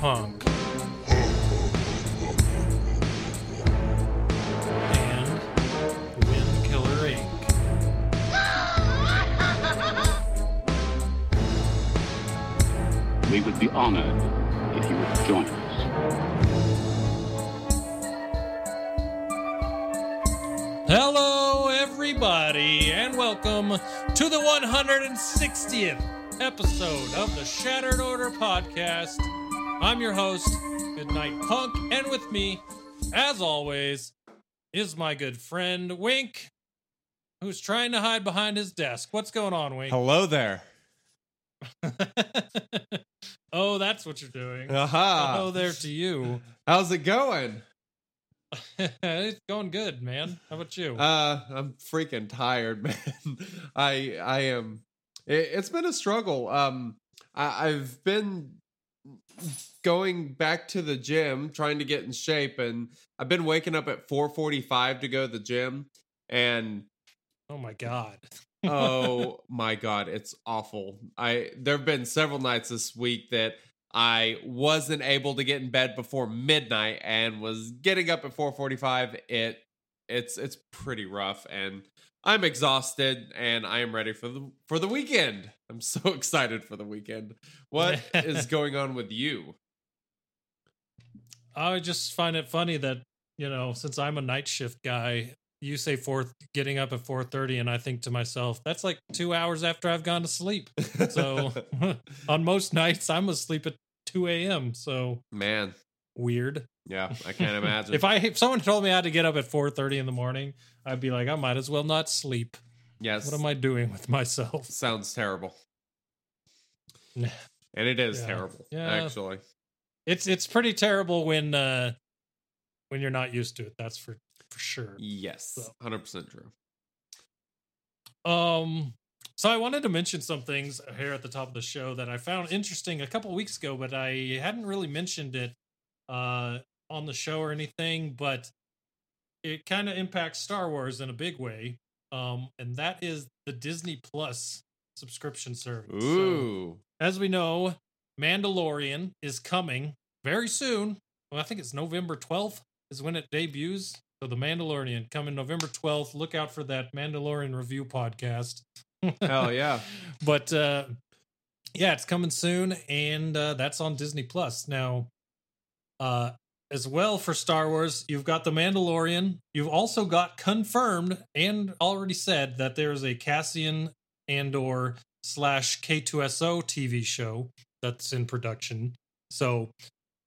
Punk. And Wind Killer Inc. We would be honored if you would join us. Hello, everybody, and welcome to the 160th episode of the Shattered Order Podcast. I'm your host, Goodnight Punk, and with me, as always, is my good friend Wink, who's trying to hide behind his desk. What's going on, Wink? Hello there. oh, that's what you're doing. Hello there to you. How's it going? it's going good, man. How about you? Uh, I'm freaking tired, man. I I am. It, it's been a struggle. Um, I, I've been going back to the gym, trying to get in shape, and I've been waking up at 4:45 to go to the gym, and oh my god. oh my god it's awful i there have been several nights this week that i wasn't able to get in bed before midnight and was getting up at 4.45 it it's it's pretty rough and i'm exhausted and i am ready for the for the weekend i'm so excited for the weekend what is going on with you I just find it funny that you know, since I'm a night shift guy, you say four, getting up at four thirty, and I think to myself, that's like two hours after I've gone to sleep. So on most nights, I'm asleep at two a.m. So man weird. yeah i can't imagine If I if someone told me I had to get up at four thirty in the morning, I'd be like, I might as well not sleep. yes What am I doing with myself? sounds terrible and it is Yeah. terrible Yeah. actually It's it's pretty terrible when uh when you're not used to it. That's for for sure. Yes, So- hundred percent true. Um, so I wanted to mention some things here at the top of the show that I found interesting a couple weeks ago, but I hadn't really mentioned it uh on the show or anything, but it kind of impacts Star Wars in a big way. Um, and that is the Disney Plus subscription service. So, Ooh, as we know, Mandalorian is coming very soon. Well, I think it's November 12th is when it debuts. So the Mandalorian coming November 12th. Look out for that Mandalorian review podcast. hell yeah! but uh yeah, it's coming soon and uh that's on Disney Plus. Now uh as well for Star Wars, you've got The Mandalorian. You've also got confirmed and already said that there's a Cassian Andor slash K2SO TV show that's in production. So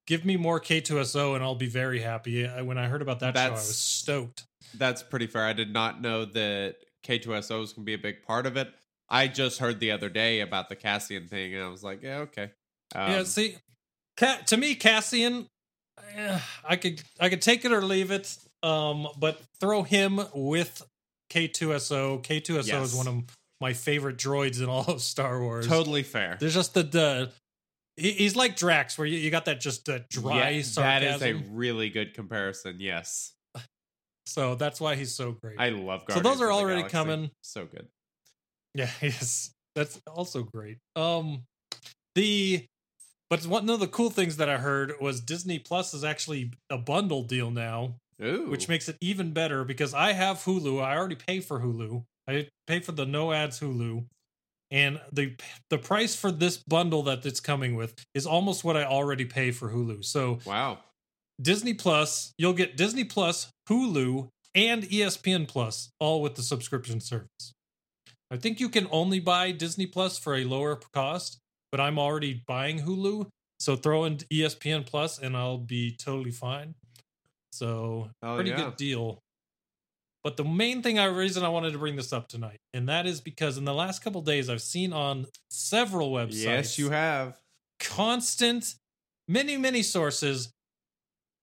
give me more K2SO and I'll be very happy. When I heard about that show, I was stoked. That's pretty fair. I did not know that K2SO is going to be a big part of it. I just heard the other day about the Cassian thing, and I was like, yeah, okay. Um, yeah, see, Ca- to me, Cassian, I could I could take it or leave it. Um, but throw him with K2SO. K2SO is one of my favorite droids in all of Star Wars. totally fair. There's just the the he's like Drax, where you, you got that just uh, dry Yeah, sarcasm. that is a really good comparison. Yes, so that's why he's so great. I love. So those are already Galaxy. coming. So good. Yeah, yes. That's also great. Um the but one of the cool things that I heard was Disney Plus is actually a bundle deal now, Ooh, which makes it even better because I have Hulu. I already pay for Hulu. I pay for the no ads Hulu. And the the price for this bundle that it's coming with is almost what I already pay for Hulu. So wow. Disney Plus, you'll get Disney Plus, Hulu, and ESPN Plus all with the subscription service. I think you can only buy Disney Plus for a lower cost, but I'm already buying Hulu, so throw in ESPN Plus and I'll be totally fine. So Hell pretty yeah. good deal. But the main thing I reason I wanted to bring this up tonight, and that is because in the last couple days I've seen on several websites Yes, you have. constant many many sources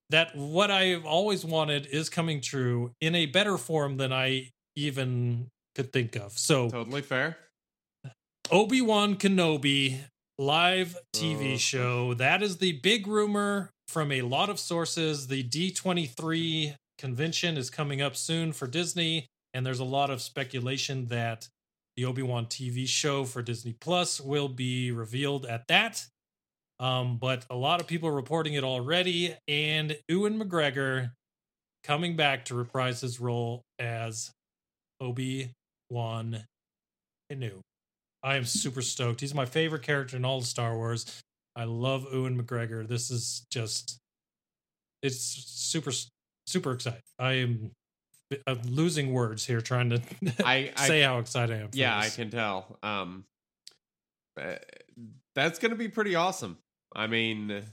that what I've always wanted is coming true in a better form than I even could think of. So Totally fair. Obi-Wan Kenobi live TV Oh. show. That is the big rumor from a lot of sources. The D23 convention is coming up soon for Disney, and there's a lot of speculation that the Obi-Wan TV show for Disney Plus will be revealed at that. Um, but a lot of people are reporting it already, and Ewan McGregor coming back to reprise his role as Obi-Wan Kenobi. I am super stoked. He's my favorite character in all of Star Wars. I love Ewan McGregor. This is just it's super super exciting. I am I'm losing words here trying to I- I- say how excited I am. For Yeah, I can tell. Um, uh, that's going to be pretty awesome. I mean,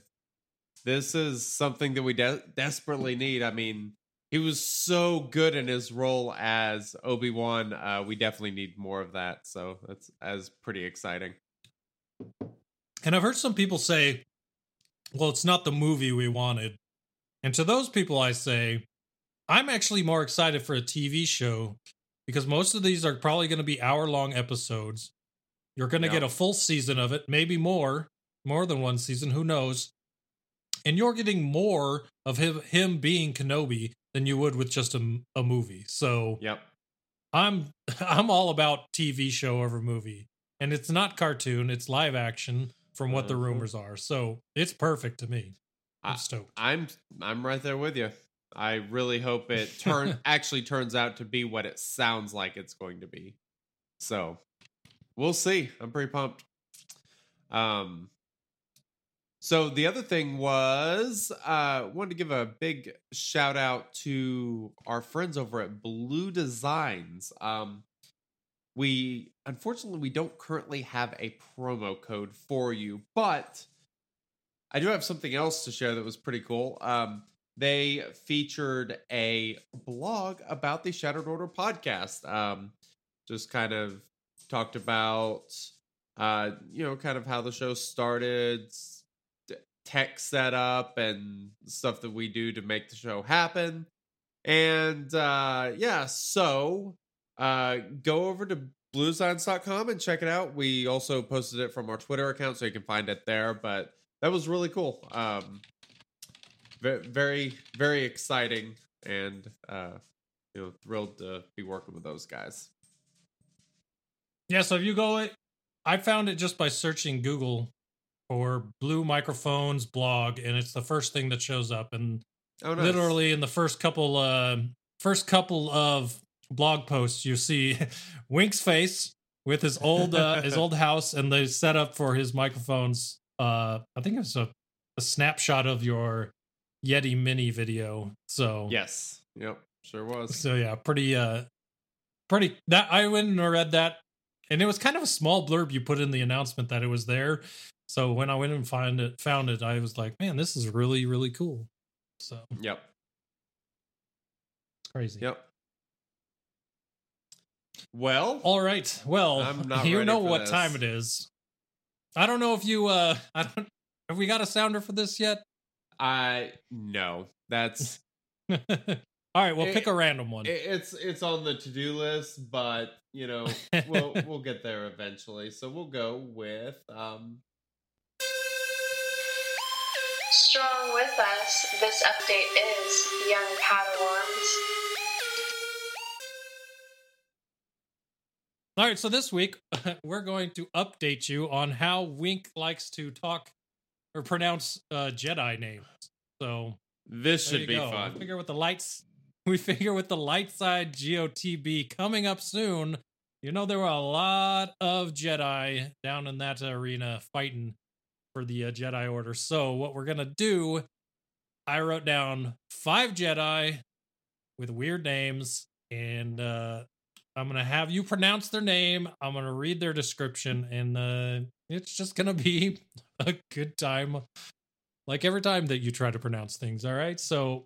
this is something that we de- desperately need. I mean, he was so good in his role as Obi Wan. Uh, we definitely need more of that. So that's as pretty exciting. And I've heard some people say, well, it's not the movie we wanted. And to those people, I say, I'm actually more excited for a TV show because most of these are probably going to be hour long episodes. You're going to get a full season of it, maybe more, more than one season, who knows. And you're getting more of him, him being Kenobi than you would with just a, a movie. So Yep. I'm I'm all about TV show over movie. And it's not cartoon, it's live action from what the Uh-huh. rumors are. So it's perfect to me. I'm I- stoked. I'm I'm right there with you. I really hope it turn actually turns out to be what it sounds like it's going to be. So we'll see. I'm pretty pumped. Um so the other thing was uh wanted to give a big shout out to our friends over at Blue Designs. Um we unfortunately we don't currently have a promo code for you, but I do have something else to share that was pretty cool. Um, they featured a blog about the Shattered Order podcast. Um, just kind of talked about, uh, you know, kind of how the show started, tech setup, and stuff that we do to make the show happen. And uh, yeah, so uh, go over to bluedesigns.com and check it out. We also posted it from our Twitter account, so you can find it there. But that was really cool. Um, very, very exciting, and uh, you know, thrilled to be working with those guys. Yeah, so if you go it I found it just by searching Google for blue microphones blog, and it's the first thing that shows up. And Oh, nice. literally in the first couple uh first couple of blog posts you see Wink's face with his old uh his old house and the setup for his microphones. Uh I think it's a, a snapshot of your Yeti mini video. So Yes. Yep. Sure was. so yeah, pretty uh pretty that I went and read that and it was kind of a small blurb you put in the announcement that it was there. So when I went and find it found it, I was like, man, this is really, really cool. So Yep. it's crazy. Yep. Well, All right. Well, I'm not you know what this. time it is. I don't know if you uh I don't have we got a sounder for this yet? I no. That's All right, well It- pick a random one. it, it's it's on the to do list, but you know we'll we'll get there eventually. So we'll go with um Strong with us, this update is Young Padawans. All right, so this week we're going to update you on how Wink likes to talk or pronounce uh, Jedi names. So this should be go. fun. We figure with the lights, we figure with the light side GOTB coming up soon. You know there were a lot of Jedi down in that arena fighting for the uh, Jedi Order. So what we're gonna do, I wrote down five Jedi with weird names, and uh, I'm gonna have you pronounce their name. I'm gonna read their description, and uh, it's just gonna be a good time, like every time that you try to pronounce things. All right, so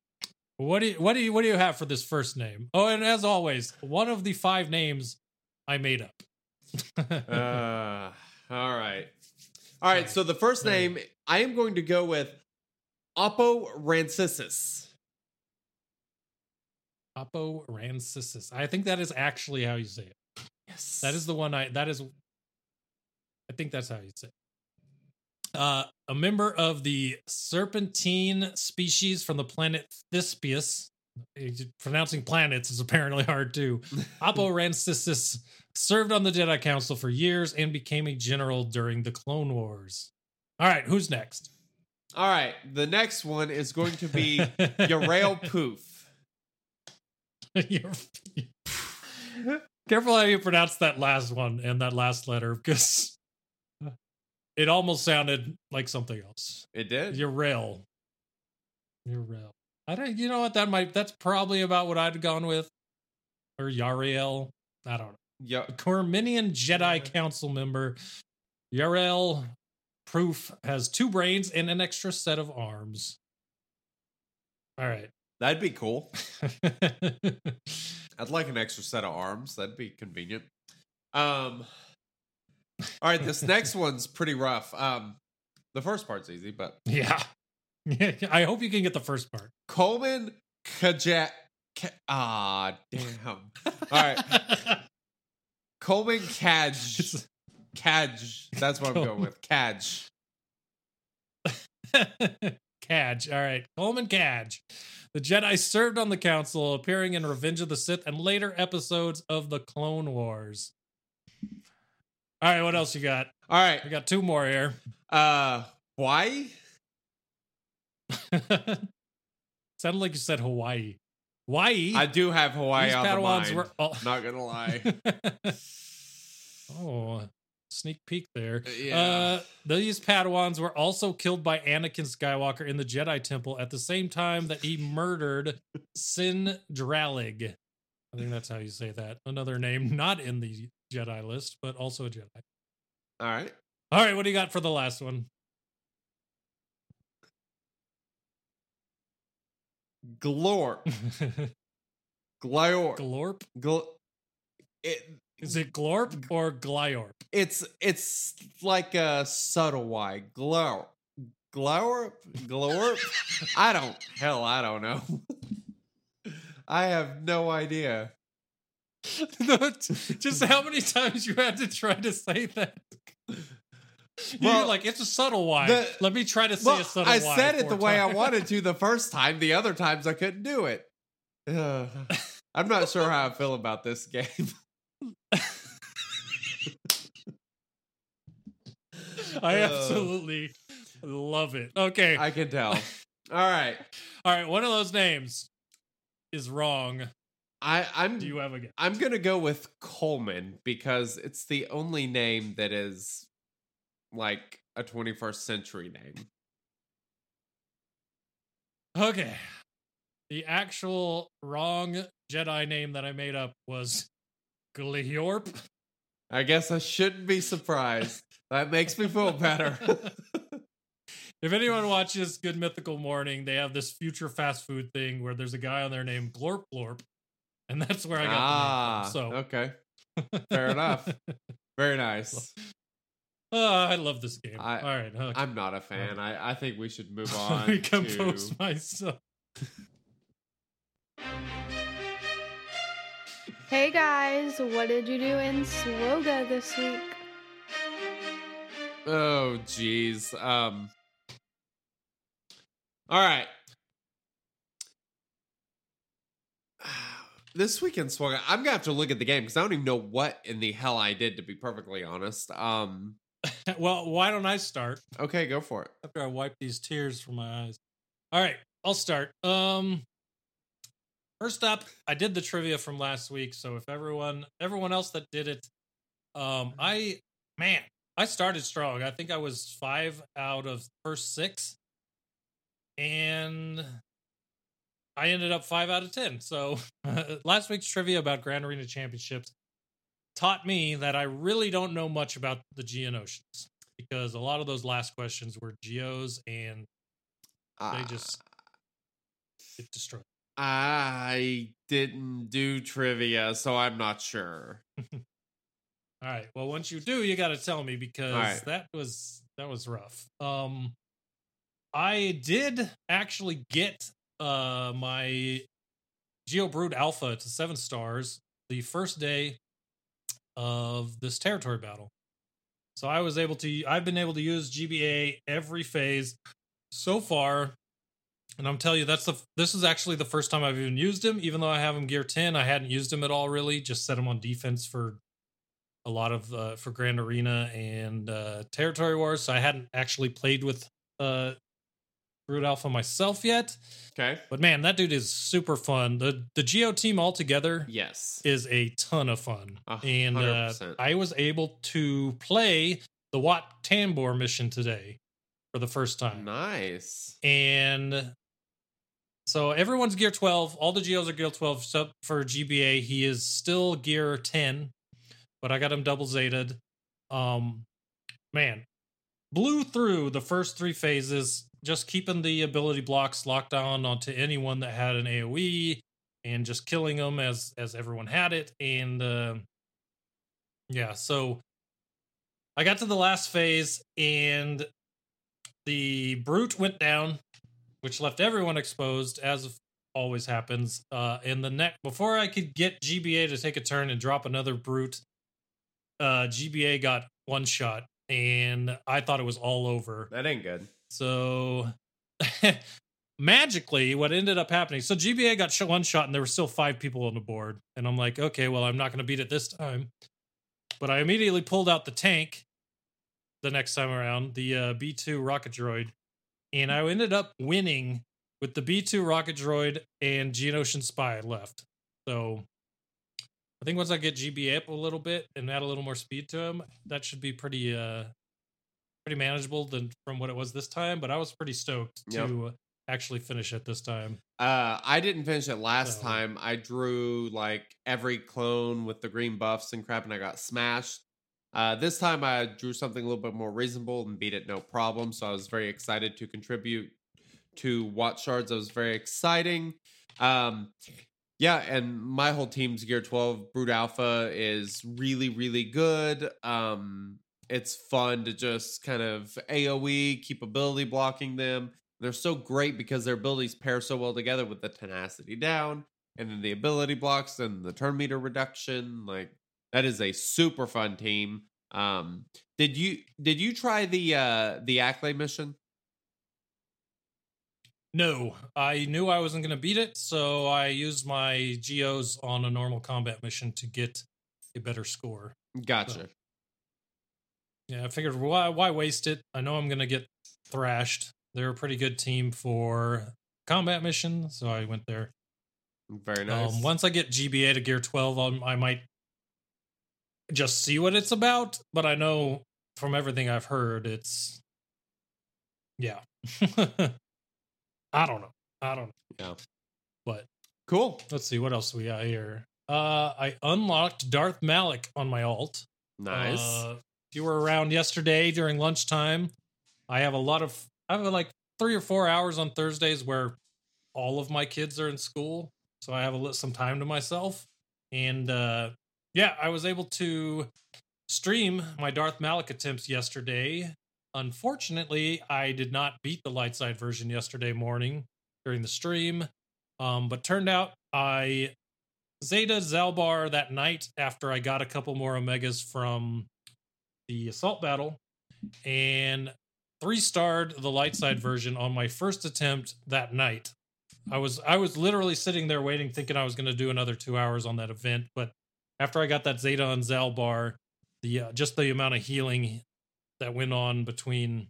What do you what do you what do you have for this first name? Oh, and as always, one of the five names I made up. Uh, all right. All right. So the first name, I am going to go with Oppo Rancisis. Oppo Rancisis. I think that is actually how you say it. Yes. That is the one I that is I think that's how you say it. Uh a member of the serpentine species from the planet Thespius. Eh, Pronouncing planets is apparently hard too. Oppo Rancisis served on the Jedi Council for years and became a general during the Clone Wars. All right, who's next? All right. The next one is going to be Urail Poof. Careful how you pronounce that last one and that last letter because it almost sounded like something else. It did? Urail. Urail. I don't. You know what? That might. That's probably about what I'd gone with. Or Yariel. I don't know. Yeah. Corminian Jedi Council member Yarael Poof has two brains and an extra set of arms. All right. That'd be cool. I'd like an extra set of arms. That'd be convenient. Um All right, this next one's pretty rough. Um the first part's easy, but yeah. Yeah. I hope you can get the first part. Coleman Kajak Ah, damn. All right. Coleman Kaj. Kaj. That's what I'm going with. Cadge. Cadge. All right. Coleman Cadge. The Jedi served on the council, appearing in Revenge of the Sith and later episodes of the Clone Wars. All right, what else you got? All right. We got two more here. Uh why? Sounded like you said Hawaii. Hawaii. I do have Hawaii These on the Padawans mind. were all- Not gonna lie. oh, sneak peek there. Yeah. Uh, these Padawans were also killed by Anakin Skywalker in the Jedi Temple at the same time that he murdered Cin Drallig. I think that's how you say that. Another name not in the Jedi list, but also a Jedi. All right. All right, what do you got for the last one? Glorp. Glorp. Glorp? Gl- it, Is it Glorp or Glyorp? it's it's like a subtle Y. Glorp. Glorp? Glorp? I don't hell, I don't know. I have no idea. Just how many times you had to try to say that? Well, You're like, it's a subtle Y. the- Let me try to say Well, a subtle I said it the way I wanted to the first time. The other times I couldn't do it. Ugh. I'm not sure how I feel about this game. I Uh. absolutely love it. Okay. I can tell. All right. All right. One of those names is wrong. I, I'm Do you have a guess? I'm gonna go with Coleman because it's the only name that is like a 21st century name. Okay. The actual wrong Jedi name that I made up was Gliorp. I guess I shouldn't be surprised. That makes me feel better. If anyone watches Good Mythical Morning, they have this future fast food thing where there's a guy on there named Glorp Glorp. And that's where I got ah, the name from. okay. Fair enough. Very nice. Oh, I love this game. I- All right. Okay. I'm not a fan. I, I think we should move on. Let me to- compose myself. Hey guys, what did you do in SWGoH this week? Oh, jeez. Um. All right. This weekend swung. I'm gonna have to look at the game because I don't even know what in the hell I did. To be perfectly honest. Um. well, why don't I start Okay, go for it. after I wipe these tears from my eyes? All right, I'll start. Um First up, I did the trivia from last week, so if everyone everyone else that did it um I man, I started strong. I think I was 5 out of first 6 and I ended up 5 out of 10. So, last week's trivia about Grand Arena Championships taught me that I really don't know much about the Geonosians because a lot of those last questions were geos and Uh, just it destroyed. I didn't do trivia, so I'm not sure. All right. Well, once you do, you got to tell me because right. that was that was rough. Um, I did actually get uh my Geo Brood Alpha to seven stars the first day of this territory battle. So I was able to. I've been able to use GBA every phase so far, and I'm telling you that's the. This is actually the first time I've even used him. Even though I have him gear ten, I hadn't used him at all really. Just set him on defense for a lot of uh, for Grand Arena and uh, Territory Wars. So I hadn't actually played with uh, Brood Alpha myself yet. Okay. But man, that dude is super fun. The the Geo team altogether Yes. is a ton of fun. And uh, I was able to play the Wat Tambor mission today for the first time. Nice. And so everyone's gear 12. All the Geos are gear 12 except for GBA. He is still gear 10, but I got him double zated. Um, man, blew through the first three phases, just keeping the ability blocks locked on onto anyone that had an AoE and just killing them as as everyone had it. And uh, yeah, so I got to the last phase and the brute went down, which left everyone exposed, as always happens. Uh, in the neck, before I could get GBA to take a turn and drop another brute, uh, GBA got one shot, and I thought it was all over. That ain't good. So magically, what ended up happening? So GBA got one shot, and there were still five people on the board, and I'm like, okay, well, I'm not going to beat it this time. But I immediately pulled out the tank the next time around, the uh, B2 rocket droid, and I ended up winning with the B2 rocket droid and Geonosian spy left. So I think once I get GB up a little bit and add a little more speed to him, that should be pretty uh pretty manageable than from what it was this time. But I was pretty stoked Yep. to actually finish it this time. Uh, I didn't finish it last So- time. I drew like every clone with the green buffs and crap, and I got smashed. Uh, this time I drew something a little bit more reasonable and beat it no problem. So I was very excited to contribute to Watch Shards. It was very exciting. Um, yeah, and my whole team's Gear 12 Brood Alpha is really, really good. Um, it's fun to just kind of AoE, keep ability blocking them. They're so great because their abilities pair so well together with the tenacity down and then the ability blocks and the turn meter reduction. Like that is a super fun team. Um, did you did you try the uh the Acklay mission? No, I knew I wasn't going to beat it, so I used my geos on a normal combat mission to get a better score. Gotcha. Yeah, I figured why why waste it? I know I'm gonna get thrashed. They're a pretty good team for combat mission, so I went there. Very nice. Um, once I get GBA to gear 12, I'll, I might just see what it's about. But I know from everything I've heard, it's yeah. I don't know. I don't know. Yeah. But cool. let's see what else we got here. Uh, I unlocked Darth Malak on my alt. Nice. Uh, if you were around yesterday during lunchtime, I have a lot of I have like three or four hours on Thursdays where all of my kids are in school, so I have a li- some time to myself. And uh, yeah, I was able to stream my Darth Malak attempts yesterday. Unfortunately, I did not beat the light side version yesterday morning during the stream, um, but turned out I Zeta Zaalbar that night after I got a couple more Omegas from the assault battle and three starred the light side version on my first attempt that night. I was I was literally sitting there waiting, thinking I was going to do another two hours on that event, but after I got that Zeta and Zaalbar, the uh, just the amount of healing that went on between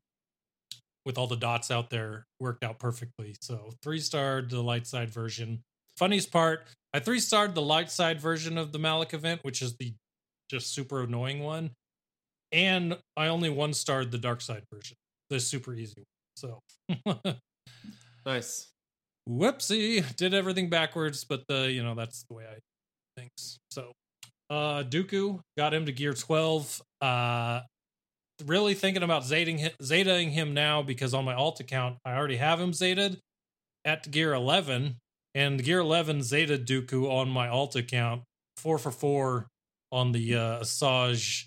with all the dots out there worked out perfectly. So three starred the light side version. Funniest part, I three starred the light side version of the Malak event, which is the just super annoying one, and I only one starred the dark side version, the super easy one. So nice. whoopsie, did everything backwards, but the you know that's the way I think. So uh Dooku got him to gear 12. Uh really thinking about zating hi- zetaing him now because on my alt account I already have him zated at gear 11 and Gear 11 Zeta Dooku on my alt account, four for four on the uh, Asajj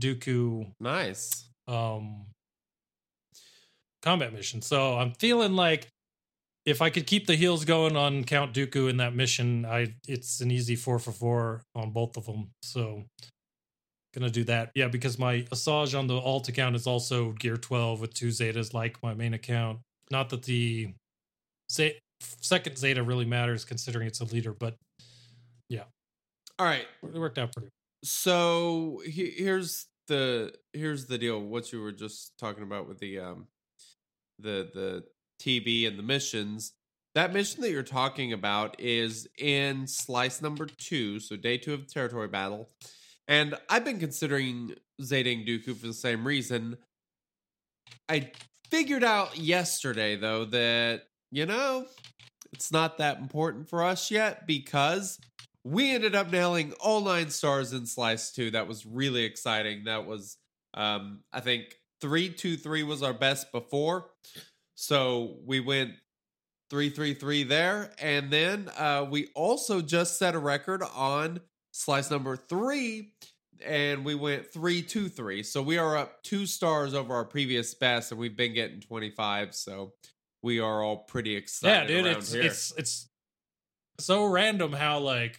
Dooku Nice. um combat mission. So I'm feeling like if I could keep the heels going on Count Dooku in that mission, I it's an easy four for four on both of them. So gonna do that. Yeah, because my Asajj on the alt account is also gear 12 with two Zetas like my main account. Not that the second Zeta really matters considering it's a leader, but yeah. All right. it worked out pretty So he, here's the here's the deal. What you were just talking about with the um the the TB and the missions. That mission that you're talking about is in slice number two, so day two of the territory battle. And I've been considering Zayting Dooku for the same reason. I figured out yesterday though that you know it's not that important for us yet because we ended up nailing all nine stars in slice two. That was really exciting. That was um i think three two three was our best before. So we went three three three there. And then uh we also just set a record on slice number three and we went three two three so we are up two stars over our previous best and we've been getting 25 so we are all pretty excited. yeah, dude, it's here. it's it's so random how like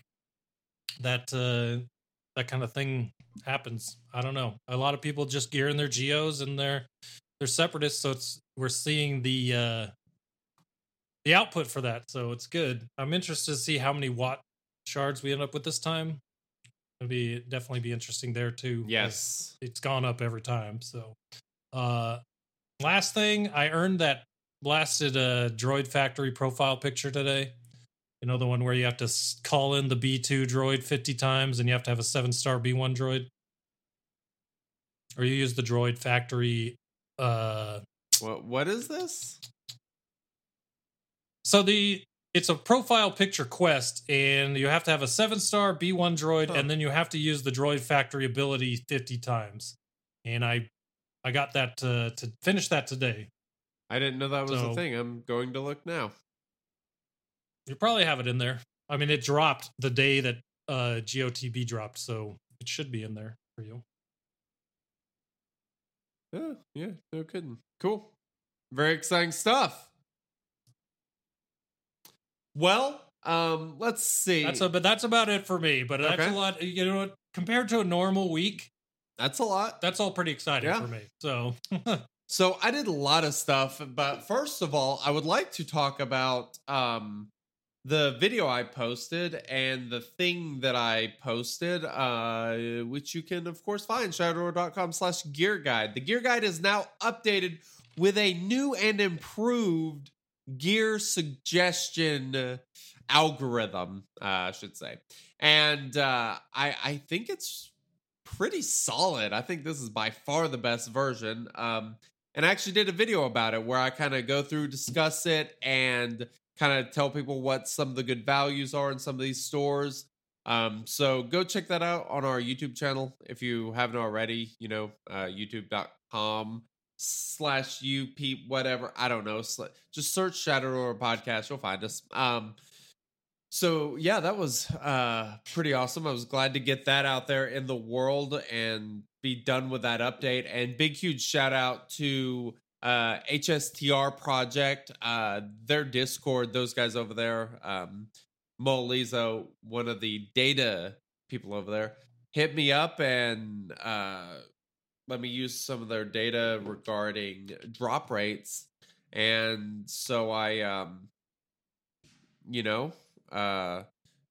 that uh that kind of thing happens. I don't know. A lot of people just gearing their geos and they're they're separatists, so it's we're seeing the uh the output for that, so it's good. I'm interested to see how many Wat shards we end up with this time. It'll be definitely be interesting there too. yes it's gone up every time. So, uh, last thing, I earned that blasted uh, droid factory profile picture today. You know, the one where you have to call in the B2 droid 50 times and you have to have a seven star B1 droid. Or you use the droid factory. Uh, what what is this so the it's a profile picture quest, and you have to have a seven star B1 droid, Huh. and then you have to use the droid factory ability 50 times. And I I got that uh, to finish that today. I didn't know that was a thing. I'm going to look now. You probably have it in there. I mean, it dropped the day that uh, GOTB dropped, so it should be in there for you. Oh, yeah, no kidding. Cool. Very exciting stuff. Well, um, let's see. That's a, but that's about it for me. But that's Okay. a lot. You know, what? compared to a normal week, That's a lot. that's all pretty exciting Yeah. for me. So So I did a lot of stuff, but first of all, I would like to talk about um the video I posted and the thing that I posted, uh, which you can of course find shatteredorder.com slash gear guide. The gear guide is now updated with a new and improved gear suggestion uh, algorithm, uh, I should say. And uh, I I think it's pretty solid. I think this is by far the best version. Um, and I actually did a video about it where I kind of go through, discuss it, and kind of tell people what some of the good values are in some of these stores. Um, so go check that out on our YouTube channel if you haven't already. You know, uh, YouTube.com slash up whatever I don't know. Sl- Just search Shattered Order podcast, you'll find us. Um, so yeah, that was uh pretty awesome. I was glad to get that out there in the world and be done with that update. And big huge shout out to uh HSTR project, uh their Discord, those guys over there, um Mo Lizo, one of the data people over there, hit me up and uh let me use some of their data regarding drop rates. And so I um you know, uh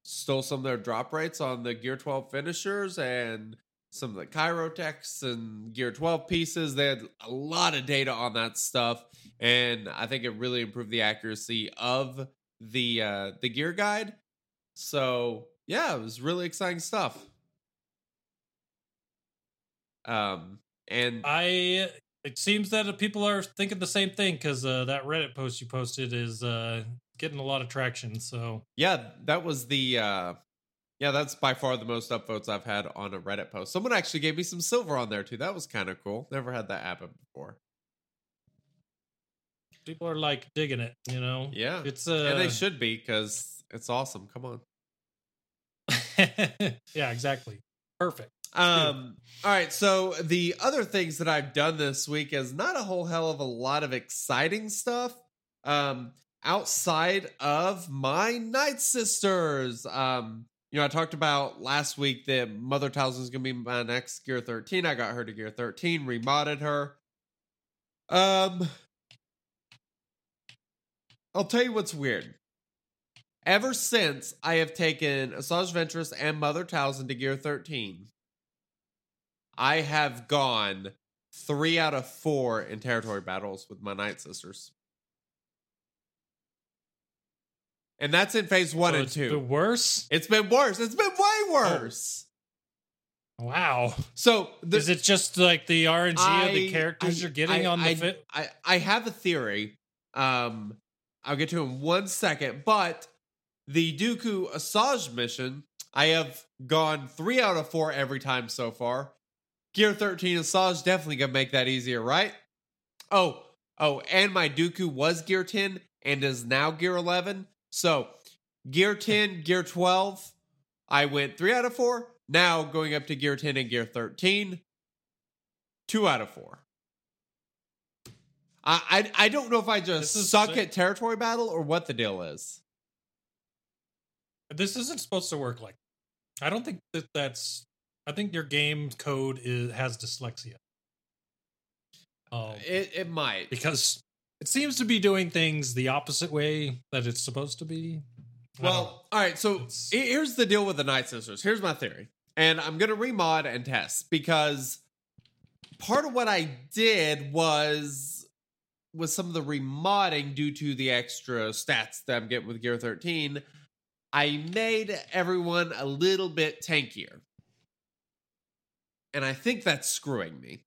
stole some of their drop rates on the Gear 12 finishers and some of the Kyrotechs and Gear 12 pieces. They had a lot of data on that stuff, and I think it really improved the accuracy of the uh the gear guide. So yeah, it was really exciting stuff. Um and I it seems that people are thinking the same thing because uh, that Reddit post you posted is uh, getting a lot of traction. So Yeah, that was the uh yeah, that's by far the most upvotes I've had on a Reddit post. Someone actually gave me some silver on there too. That was kind of cool. Never had that happen before. people are like digging it. You know, Yeah. it's uh, and they should be because it's awesome. Come on. yeah, exactly. Perfect. Um, all right. So the other things that I've done this week is not a whole hell of a lot of exciting stuff. Um, outside of my Night Sisters. Um, you know, I talked about last week that Mother Talzin is going to be my next Gear 13. I got her to Gear 13, remodded her. Um, I'll tell you what's weird. Ever since I have taken Asajj Ventress and Mother Talzin to Gear 13, I have gone three out of four in territory battles with my Night Sisters. And that's in phase one So and two. The worse. It's been worse. It's been way worse. Wow. So the, Is it just like the RNG of the characters I- you're getting I- on the I, fit? I, I have a theory. Um, I'll get to in one second, but the Dooku Asajj mission, I have gone three out of four every time so far. Gear 13 Asajj definitely gonna make that easier, right? Oh, oh, and my Dooku was Gear 10 and is now Gear 11. So, Gear hmm. 10, Gear 12, I went three out of four. Now going up to Gear 10 and Gear 13, two out of four. I I, I don't know if I just suck sick. at territory battle or what the deal is. This isn't supposed to work like. I don't think that that's. I think your game code is has dyslexia. Um, It it might. because it seems to be doing things the opposite way that it's supposed to be. I don't know. Well, all right. So It's- here's the deal with the Night Sisters. Here's my theory, and I'm gonna remod and test because part of what I did was was some of the remodding due to the extra stats that I'm getting with Gear 13. I made everyone a little bit tankier, and I think that's screwing me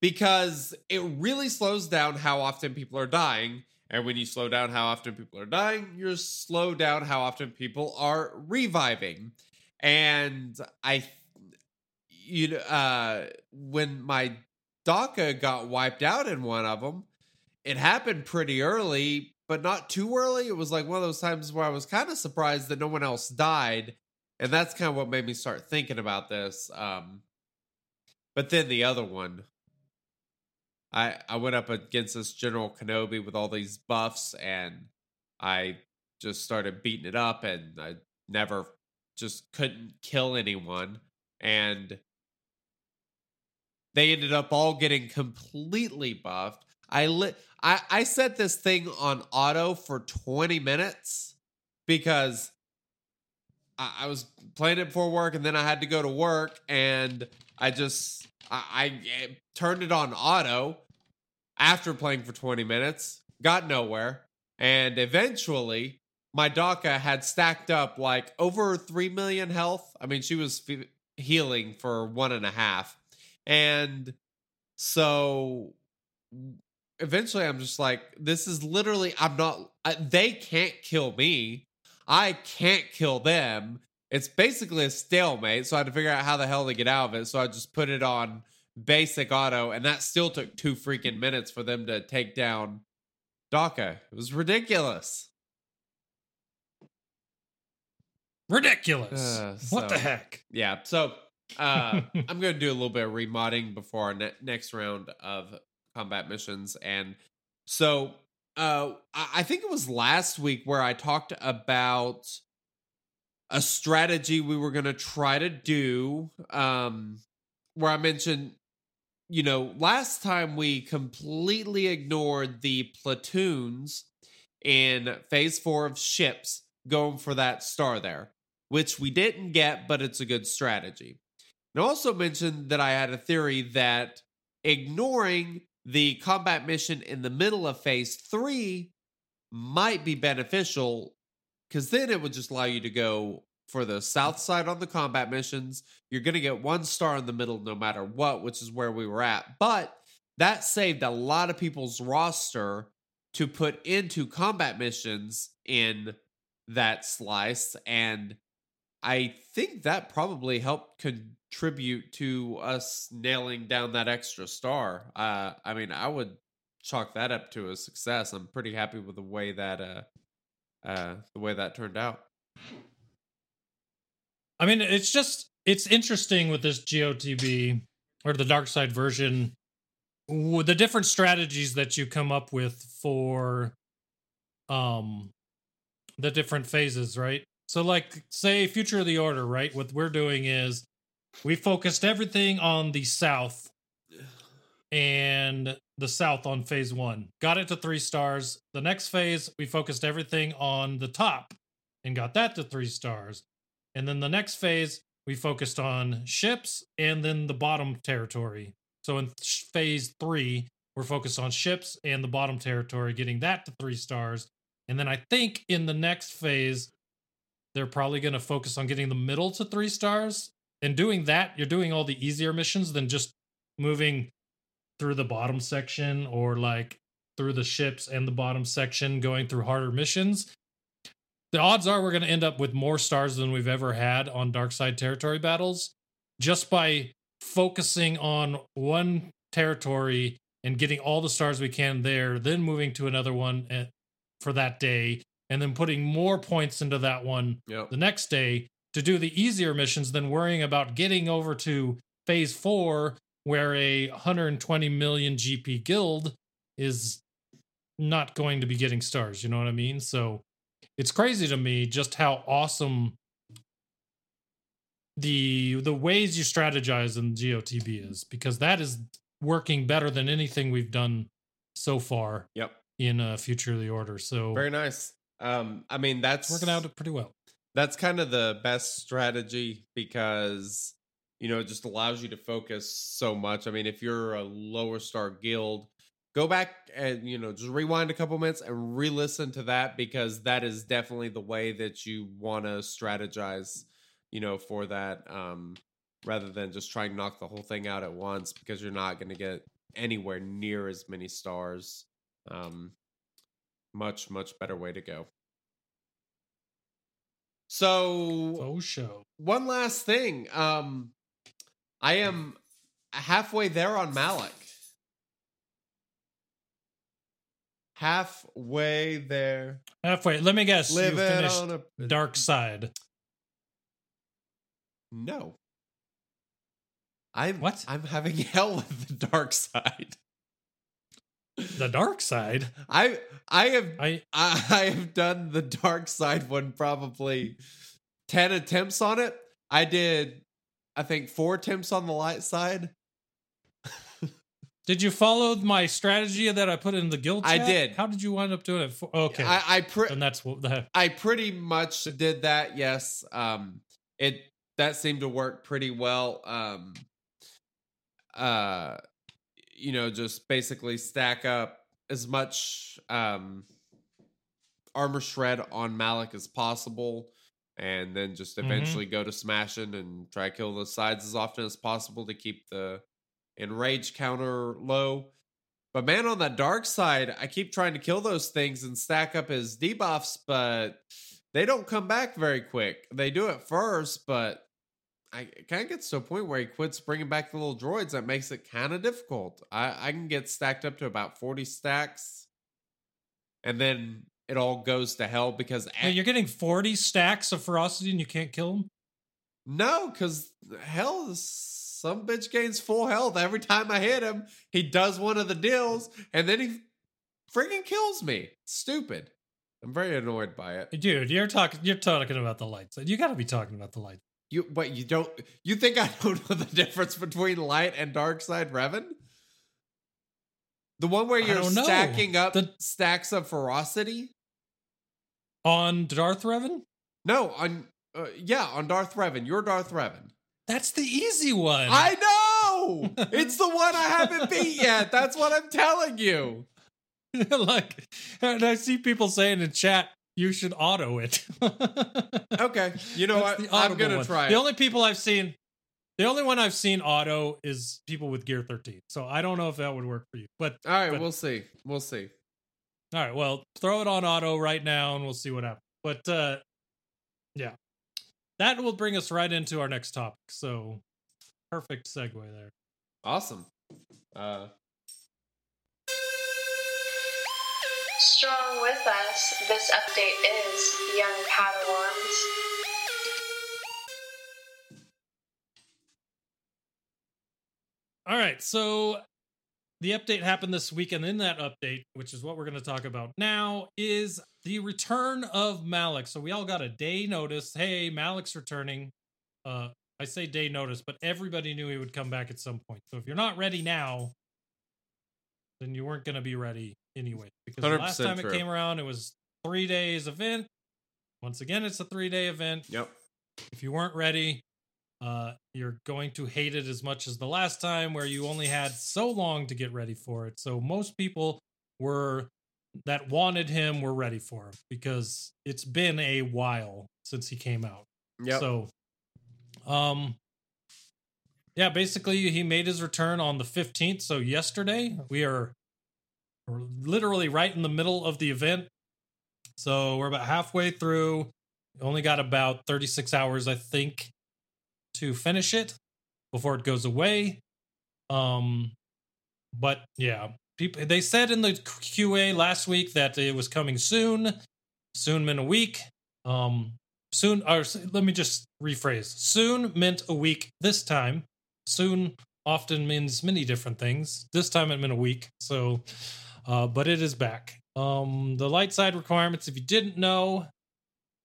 because it really slows down how often people are dying. And when you slow down how often people are dying, you slow down how often people are reviving. And I, you know, uh, when my Daka got wiped out in one of them, it happened pretty early, but not too early. It was like one of those times where I was kind of surprised that no one else died. And that's kind of what made me start thinking about this. Um, but then the other one, I I went up against this General Kenobi with all these buffs, and I just started beating it up, and I never just couldn't kill anyone, and they ended up all getting completely buffed. I lit. I I set this thing on auto for twenty minutes because I, I was playing it before work, and then I had to go to work, and I just I, I eh, turned it on auto after playing for 20 minutes, got nowhere, and eventually my Daka had stacked up like over 3 million health. I mean, she was fe- healing for one and a half. And so eventually I'm just like, this is literally, I'm not, I, they can't kill me. I can't kill them. It's basically a stalemate. So I had to figure out how the hell to get out of it. So I just put it on basic auto, and that still took two freaking minutes for them to take down Daka. It was ridiculous. Ridiculous. Uh, what the heck? Yeah. So uh, I'm going to do a little bit of remodding before our ne- next round of combat missions. And so uh, I-, I think it was last week where I talked about a strategy we were going to try to do um, where I mentioned, you know, last time we completely ignored the platoons in phase four of ships going for that star there, which we didn't get, but it's a good strategy. And I also mentioned that I had a theory that ignoring the combat mission in the middle of phase three might be beneficial because then it would just allow you to go for the south side on the combat missions. You're going to get one star in the middle no matter what, which is where we were at. But that saved a lot of people's roster to put into combat missions in that slice. And I think that probably helped contribute to us nailing down that extra star. Uh, I mean, I would chalk that up to a success. I'm pretty happy with the way that uh uh the way that turned out. I mean, it's just it's interesting with this GOTB or the dark side version, the different strategies that you come up with for um the different phases, right? So, like, say, Future of the Order, right? What we're doing is we focused everything on the South and the South on phase one. Got it to three stars. The next phase, we focused everything on the top and got that to three stars. And then the next phase, we focused on ships and then the bottom territory. So in phase three, we're focused on ships and the bottom territory, getting that to three stars. And then I think in the next phase, they're probably going to focus on getting the middle to three stars. And doing that, you're doing all the easier missions than just moving through the bottom section or like through the ships and the bottom section, going through harder missions. The odds are we're going to end up with more stars than we've ever had on Dark Side territory battles just by focusing on one territory and getting all the stars we can there, then moving to another one eh, for that day, and then putting more points into that one Yep. the next day to do the easier missions than worrying about getting over to phase four where a 120 million GP guild is not going to be getting stars. You know what I mean? So it's crazy to me just how awesome the the ways you strategize in GOTB is because that is working better than anything we've done so far Yep. in uh, Future of the Order. So Very nice. Um I mean that's working out pretty well. that's kind of the best strategy because you know it just allows you to focus so much i mean if you're a lower star guild go back and you know just rewind a couple minutes and re-listen to that because that is definitely the way that you want to strategize you know for that um rather than just trying to knock the whole thing out at once because you're not going to get anywhere near as many stars um much much better way to go so Faux show. one last thing. Um, I am halfway there on Malak. Halfway there. Halfway. Let me guess. you Living finished on a Dark Side. No. I'm What? I'm having hell with the dark side. The Dark Side. I I have I I, I have done the dark side one probably 10 attempts on it. I did I think 4 attempts on the light side. did you follow my strategy that I put in the guild? I did. How did you wind up doing it? For, okay, I I pre- and that's what that. I pretty much did that. Yes. Um it that seemed to work pretty well. Um uh you know, just basically stack up as much um armor shred on Malak as possible and then just Mhm. eventually go to smashing and try to kill the sides as often as possible to keep the enrage counter low. But man, on that dark side, I keep trying to kill those things and stack up his debuffs, but they don't come back very quick. They do it first, but I kind of gets to a point where he quits bringing back the little droids. That makes it kind of difficult. I, I can get stacked up to about 40 stacks, and then it all goes to hell because Wait, you're getting forty stacks of ferocity and you can't kill them. No, because hell, some bitch gains full health every time I hit him. He does one of the deals, and then he freaking kills me. Stupid. I'm very annoyed by it. Dude, you're talking. You're talking about the light side. You got to be talking about the light. You, but you don't. You think I don't know the difference between light and dark side Revan? The one where you're know. stacking up The- stacks of ferocity. On Darth Revan, No, on uh, yeah, on Darth Revan. You're Darth Revan. that's the easy one. I know. it's the one I haven't beat yet. That's what I'm telling you. like, and I see people saying in chat, you should auto it. Okay, you know That's what? I'm gonna one. try. The only people I've seen, the only one I've seen auto is people with Gear 13. So I don't know if that would work for you. But All right, but- we'll see. We'll see. All right, well, throw it on auto right now and we'll see what happens. But uh yeah. That will bring us right into our next topic. So perfect segue there. Awesome. Uh, strong with us, this update is Young Padawans. All right, so the update happened this week, and in that update, which is what we're going to talk about now, is the return of Malak. So we all got a day notice. Hey, Malak's returning. Uh, I say day notice, but everybody knew he would come back at some point. So if you're not ready now, then you weren't going to be ready anyway. Because the last time true. it came around, it was three days event. Once again, it's a three day event Yep. if you weren't ready uh you're going to hate it as much as the last time where you only had so long to get ready for it. So most people were that wanted him were ready for him because it's been a while since he came out. Yep. so um yeah basically he made his return on the 15th so yesterday we're literally right in the middle of the event. So we're about halfway through. Only got about 36 hours i think to finish it before it goes away. Um but yeah. People they said in the qa last week that it was coming soon soon meant a week. Um soon or let me just rephrase. Soon meant a week this time. Soon often means many different things. This time it meant a week so uh but it is back. Um the light side requirements if you didn't know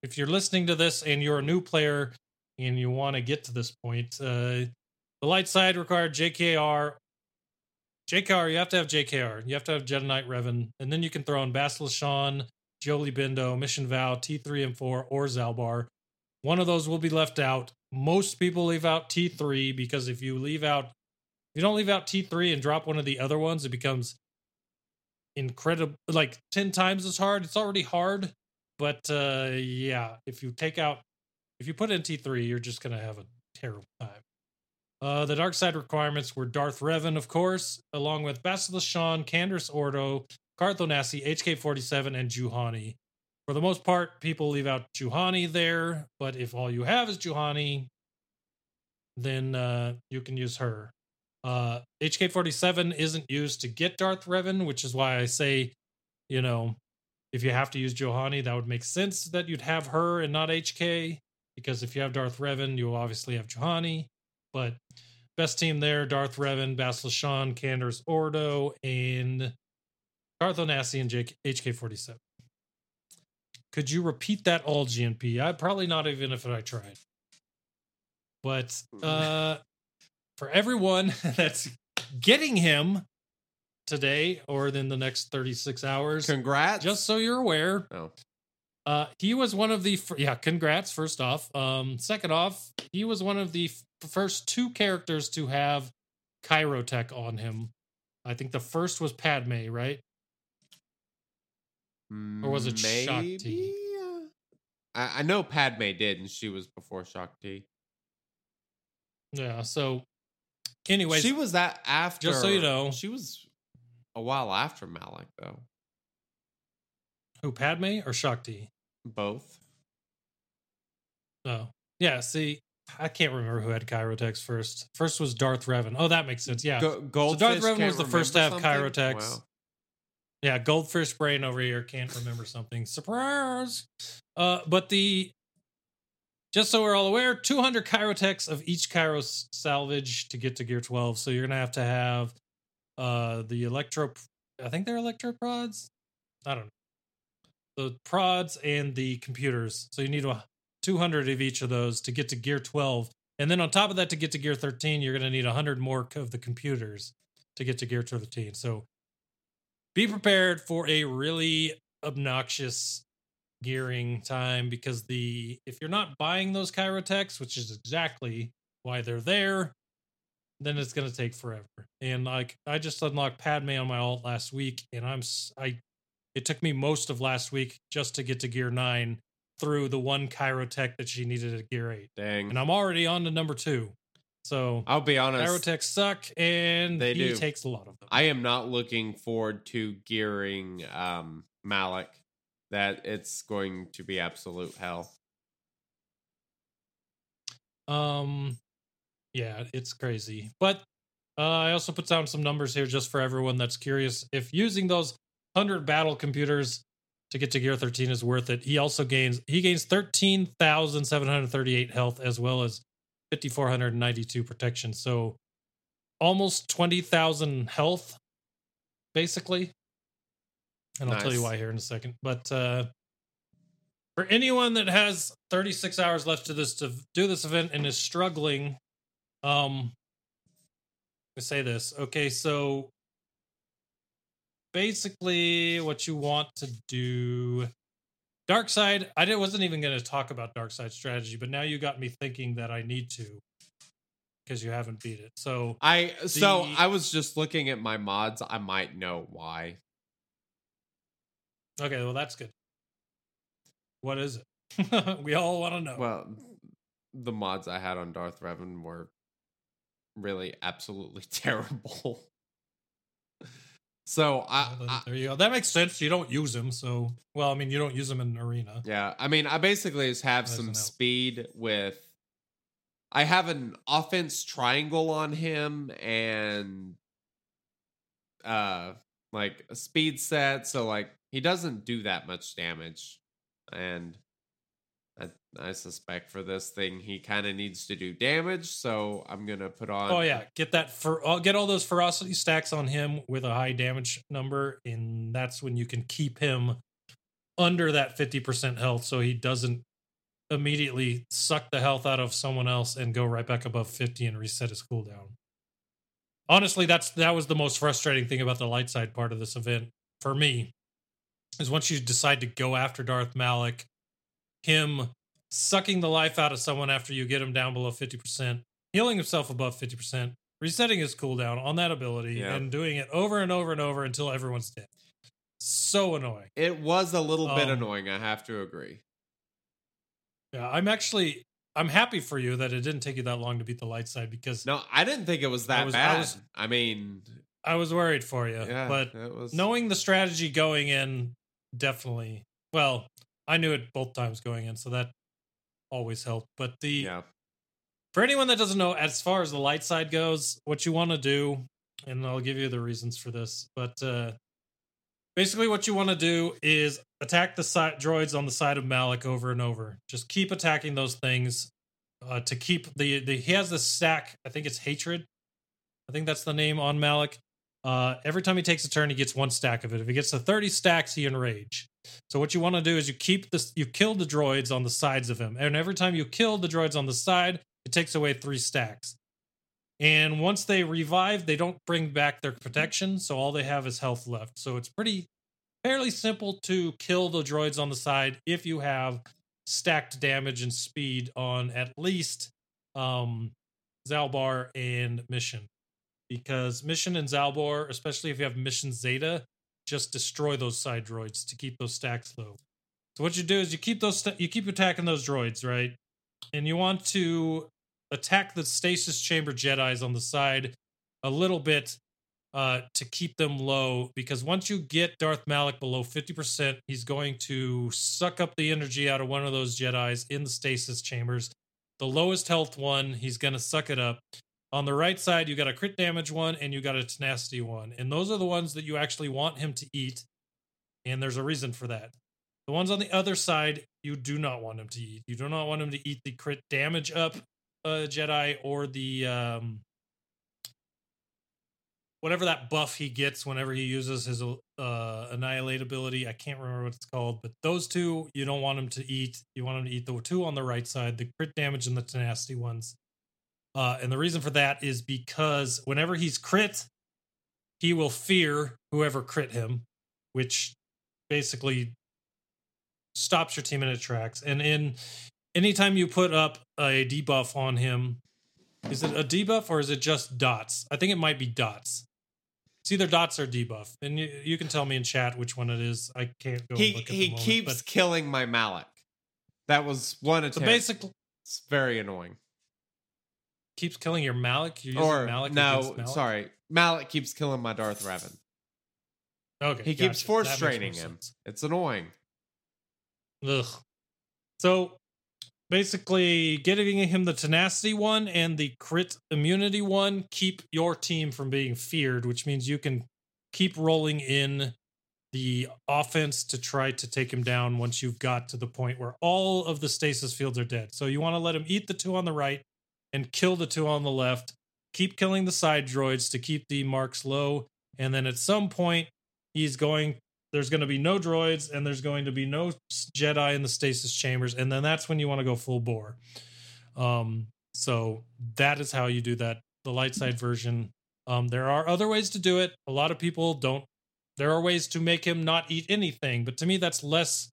if you're listening to this and you're a new player and you want to get to this point uh the light side required jkr jkr you have to have jkr you have to have jedi knight revan and then you can throw in Bastila Shan, Jolee Bindo, Mission Vao, T3 and 4, or Zaalbar. One of those will be left out. Most people leave out T3 because if you leave out, if you don't leave out T3 and drop one of the other ones, it becomes incredible, like 10 times as hard. It's already hard, but uh yeah, if you take out, if you put in T3, you're just going to have a terrible time. Uh, the dark side requirements were Darth Revan, of course, along with Bastila Shan, Canderous Ordo, Carth Onasi, HK47, and Juhani. For the most part, people leave out Juhani there, but if all you have is Juhani, then uh, you can use her. Uh, HK47 isn't used to get Darth Revan, which is why I say, you know, if you have to use Juhani, that would make sense that you'd have her and not HK, because if you have Darth Revan, you'll obviously have Juhani. But best team there Darth Revan, Basil Shan, Canderous Ordo, and Darth Onasi and Jake, HK47. Could you repeat that all GNP? I probably not even if I tried. But uh for everyone that's getting him today or in the next 36 hours, Congrats. just so you're aware, oh. Uh, he was one of the fir- yeah. Congrats, first off. Um, second off, he was one of the f- first two characters to have Kyrotech on him. I think the first was Padme, right? Or was it Maybe? Shakti? I, I know Padme did, and she was before Shakti. Yeah. So, anyways, she was that after. just so you know. she was a while after Malak, though. who Padme or Shakti? Both. Oh, yeah. See, I can't remember who had Kyrotechs first. First was Darth Revan. Oh, that makes sense. Yeah. Go- Goldfish Revan can't was the first to have something? Kyrotechs. Wow. Yeah, goldfish brain over here can't remember something. Surprise! Uh, but the just so we're all aware, 200 Kyrotechs of each Kairos salvage to get to Gear 12. So you're gonna have to have uh the electro. I think they're electro prods. I don't know the prods and the computers. So you need a 200 of each of those to get to Gear 12. And then on top of that, to get to Gear 13, you're going to need 100 more of the computers to get to Gear 13. So be prepared for a really obnoxious gearing time because the if you're not buying those Kyrotechs, which is exactly why they're there, then it's going to take forever. And like I just unlocked Padme on my alt last week, and I'm I it took me most of last week just to get to gear nine through the one Kyrotech that she needed at gear eight, Dang. and I'm already on to number two. So I'll be honest. Kyrotechs suck, and They he do. takes a lot of them. I am not looking forward to gearing um, Malak. That it's going to be absolute hell. Um, yeah, it's crazy. But uh, I also put down some numbers here just for everyone that's curious. If using those hundred battle computers to get to gear 13 is worth it. He also gains he gains 13,738 health as well as 5492 protection. So almost 20,000 health basically. And I'll tell you why here in a second. But uh for anyone that has 36 hours left to this to do this event and is struggling um I say this. Okay, so basically what you want to do dark side i didn't, wasn't even going to talk about dark side strategy but now you got me thinking that i need to because you haven't beat it so I so I was just looking at my mods. I might know why. okay well that's good what is it we all want to know Well, the mods I had on Darth Revan were really absolutely terrible. So I, Well, I there you go that makes sense you don't use them so well i mean you don't use them in arena yeah, I mean, I basically just have Doesn't some speed with. I have an offense triangle on him and uh like a speed set, so like he doesn't do that much damage. And I suspect for this thing he kind of needs to do damage, so I'm gonna put on oh yeah get that for i'll uh, get all those ferocity stacks on him with a high damage number and that's when you can keep him under that 50% health so he doesn't immediately suck the health out of someone else and go right back above 50 and reset his cooldown. Honestly, that's that was the most frustrating thing about the light side part of this event for me. Is once you decide to go after Darth Malak, him sucking the life out of someone after you get him down below 50%, healing himself above 50%, resetting his cooldown on that ability, Yeah. and doing it over and over and over until everyone's dead. So annoying. It was a little bit Um, annoying, I have to agree. Yeah, I'm actually I'm happy for you that it didn't take you that long to beat the light side because No, I didn't think it was that was- I bad. I, was- mean, I was worried for you. yeah, but it was knowing the strategy going in definitely well, I knew it both times going in, so that always help. But the yeah. for anyone that doesn't know, as far as the light side goes, what you want to do, and I'll give you the reasons for this, but uh basically what you want to do is attack the side droids on the side of Malak over and over. Just keep attacking those things uh to keep the, the he has this stack, I think it's hatred. I think that's the name on Malak. Uh every time he takes a turn, he gets one stack of it. If he gets to 30 stacks, he enrage. So what you want to do is you keep this you kill the droids on the sides of him. And every time you kill the droids on the side, it takes away three stacks. And once they revive, they don't bring back their protection, so all they have is health left. So it's pretty fairly simple to kill the droids on the side if you have stacked damage and speed on at least um Zaalbar and Mission. Because Mission and Zaalbar, especially if you have Mission Zeta, just destroy those side droids to keep those stacks low. So what you do is you keep those sta- you keep attacking those droids, right? And you want to attack the stasis chamber Jedi's on the side a little bit uh, to keep them low because once you get Darth Malak below 50%, he's going to suck up the energy out of one of those Jedi's in the stasis chambers. The lowest health one, he's going to suck it up. On the right side, you got a crit damage one and you got a tenacity one. And those are the ones that you actually want him to eat. And there's a reason for that. The ones on the other side, you do not want him to eat. You do not want him to eat the crit damage up uh, Jedi or the um, whatever that buff he gets whenever he uses his uh, annihilate ability. I can't remember what it's called, but those two you don't want him to eat. You want him to eat the two on the right side, the crit damage and the tenacity ones. Uh, and the reason for that is because whenever he's crit, he will fear whoever crit him, which basically stops your team in its tracks. And in anytime you put up a debuff on him, is it a debuff or is it just dots? I think it might be dots. It's either dots or debuff, and you, you can tell me in chat which one it is. I can't go. He look at the he moment, keeps but killing my Malak. That was one so attempt. basically it's very annoying. Keeps killing your Malak. You're using Or Malak no, Malak? sorry, Malak keeps killing my Darth Revan. Okay, He keeps gotcha. force That training him. sense. It's annoying. Ugh. So basically, getting him the tenacity one and the crit immunity one keep your team from being feared, which means you can keep rolling in the offense to try to take him down once you've got to the point where all of the stasis fields are dead. So you want to let him eat the two on the right and kill the two on the left. Keep killing the side droids to keep the marks low. And then at some point, he's going, there's going to be no droids and there's going to be no Jedi in the stasis chambers. And then that's when you want to go full bore. Um, so that is how you do that. The light side version. Um, there are other ways to do it. A lot of people don't. There are ways to make him not eat anything, but to me, that's less.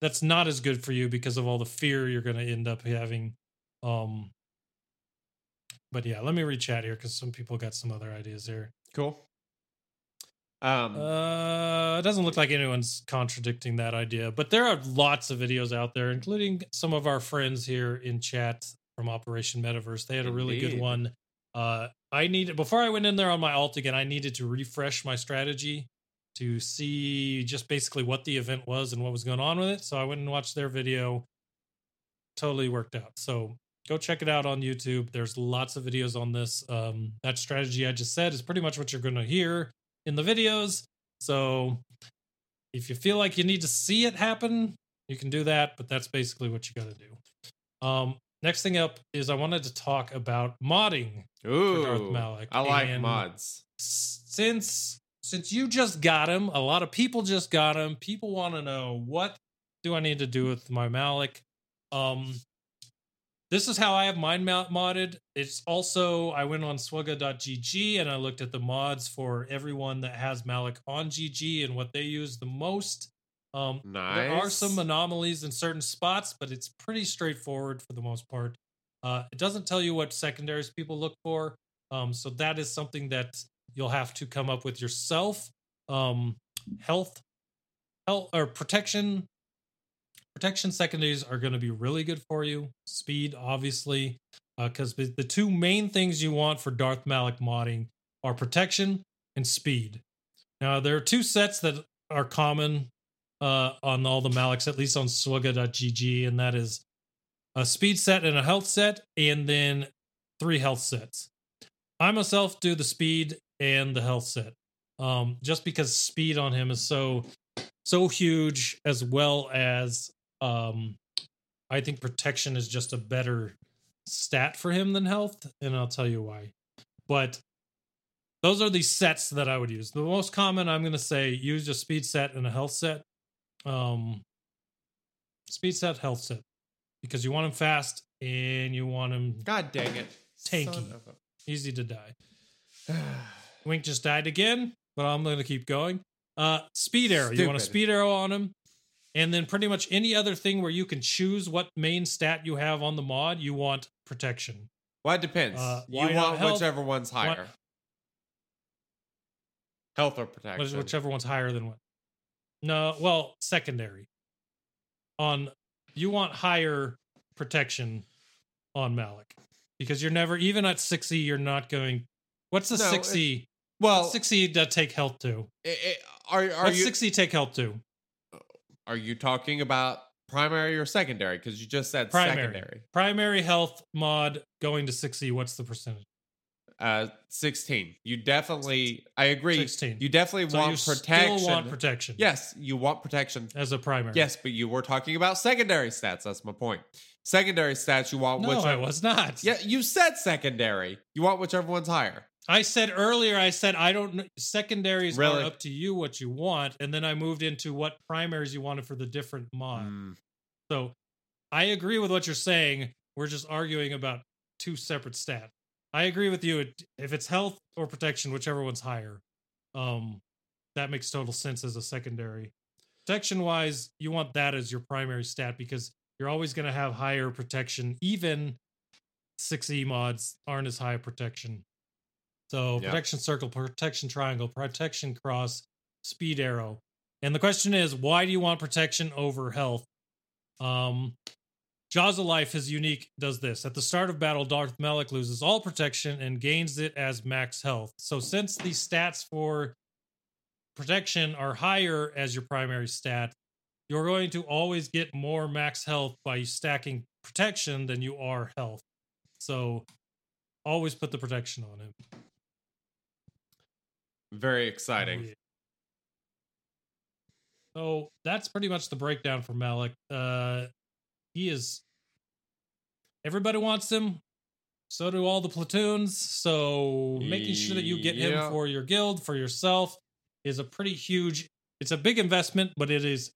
That's not as good for you because of all the fear you're going to end up having. Um, but yeah, let me read chat here because some people got some other ideas there. Cool. Um, Uh, it doesn't look like anyone's contradicting that idea, but there are lots of videos out there, including some of our friends here in chat from Operation Metaverse. They had a really good one. Uh, I needed before I went in there on my alt again. I needed to refresh my strategy to see just basically what the event was and what was going on with it. So I went and watched their video. Totally worked out. So go check it out on YouTube. There's lots of videos on this. Um, that strategy I just said is pretty much what you're going to hear in the videos. So if you feel like you need to see it happen, you can do that, but that's basically what you got to do. Um, next thing up is I wanted to talk about modding. ooh, Darth Malak, I like and- mods. Since since you just got him, a lot of people just got him. People want to know what do I need to do with my Malak? Um, this is how I have mine mo- modded. It's also I went on swgoh.gg and I looked at the mods for everyone that has Malak on GG and what they use the most. Um, Nice. there are some anomalies in certain spots, but it's pretty straightforward for the most part. Uh, it doesn't tell you what secondaries people look for, um, so that is something that you'll have to come up with yourself. Um, health, health or protection, protection secondaries are going to be really good for you. Speed, obviously, because the the two main things you want for Darth Malak modding are protection and speed. Now there are two sets that are common uh, on all the Malaks, at least on swgoh.gg, and that is a speed set and a health set, and then three health sets. I myself do the speed and the health set, um, just because speed on him is so so huge, as well as um, I think protection is just a better stat for him than health, and I'll tell you why. But those are the sets that I would use. The most common, I'm going to say, use a speed set and a health set. Um, speed set, health set, because you want him fast and you want him God dang it. Tanky. Easy to die. Wink just died again, but I'm going to keep going. Uh, speed arrow. You want a speed arrow on him, and then pretty much any other thing where you can choose what main stat you have on the mod. You want protection. Well, it depends. Uh, you want health? whichever one's higher. Health or protection. Which- Whichever one's higher than what? No, well, secondary. On you want higher protection on Malik because you're never even at 6e. You're not going. What's the No, 6e? Well, 6e to take health to. i- i- are are you 6e take health to? Are you talking about primary or secondary? Because you just said Primary. secondary. Primary health mod going to 6e. What's the percentage? Uh, sixteen. You definitely. I agree. 16. You definitely So want you protection. still want protection. Yes, you want protection. As a primary. Yes, but you were talking about secondary stats. That's my point. Secondary stats, you want No, whichever. I was not. Yeah, you said secondary. You want whichever one's higher. I said earlier, I said I don't know. Secondaries Really? are up to you what you want, and then I moved into what primaries you wanted for the different mod. Mm, So I agree with what you're saying. We're just arguing about two separate stats. I agree with you. It- If it's health or protection, whichever one's higher, um, that makes total sense as a secondary. Protection wise, you want that as your primary stat because you're always going to have higher protection. Even 6e mods aren't as high protection. So Yeah. protection circle, protection triangle, protection cross, speed arrow. And the question is, why do you want protection over health? Um, Jaws of Life is unique, does this. At the start of battle, Darth Malak loses all protection and gains it as max health. So since the stats for protection are higher as your primary stat, you're going to always get more max health by stacking protection than you are health. So always put the protection on him. very exciting. So that's pretty much the breakdown for Malak. Uh, he is. Everybody wants him. So do all the platoons. So making sure that you get Yeah. him for your guild for yourself is a pretty huge. It's a big investment, but it is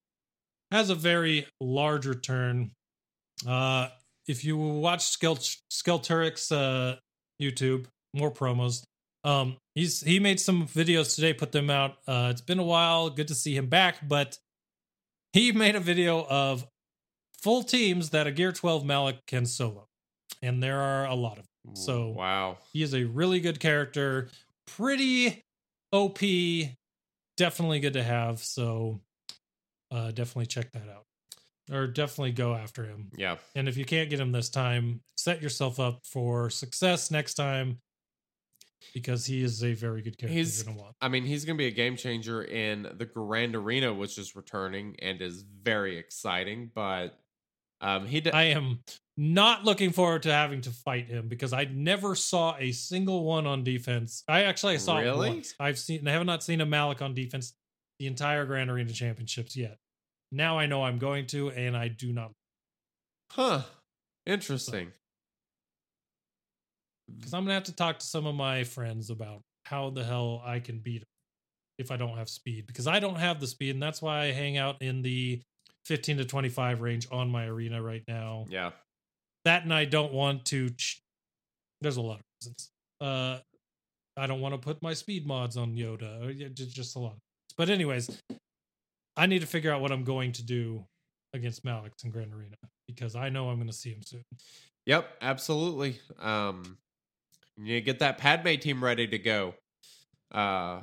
has a very large return. Uh, if you watch Skel Skelturix's uh YouTube, more promos. Um, he's he made some videos today, put them out. Uh, it's been a while. Good to see him back, but he made a video of full teams that a Gear 12 Malak can solo, and there are a lot of them. So wow. he is a really good character, pretty OP, definitely good to have. So uh, definitely check that out, or definitely go after him. Yeah. And if you can't get him this time, set yourself up for success next time because he is a very good character He's- gonna want. I mean, he's going to be a game changer in the Grand Arena, which is returning and is very exciting. But um, he d- I am not looking forward to having to fight him because I never saw a single one on defense. I actually I saw Really? once. I've seen I have not seen a Malak on defense the entire Grand Arena Championships yet. Now I know I'm going to, and I do not huh? Interesting. because I'm gonna have to talk to some of my friends about how the hell I can beat him if I don't have speed because I don't have the speed, and that's why I hang out in the 15 to 25 range on my arena right now. Yeah. that and I don't want to. Ch- There's a lot of reasons. Uh, I don't want to put my speed mods on Yoda. ju- Just a lot. But anyways, I need to figure out what I'm going to do against Malaks in Grand Arena because I know I'm going to see him soon. Yep. Absolutely. Um, you need to get that Padme team ready to go. Uh,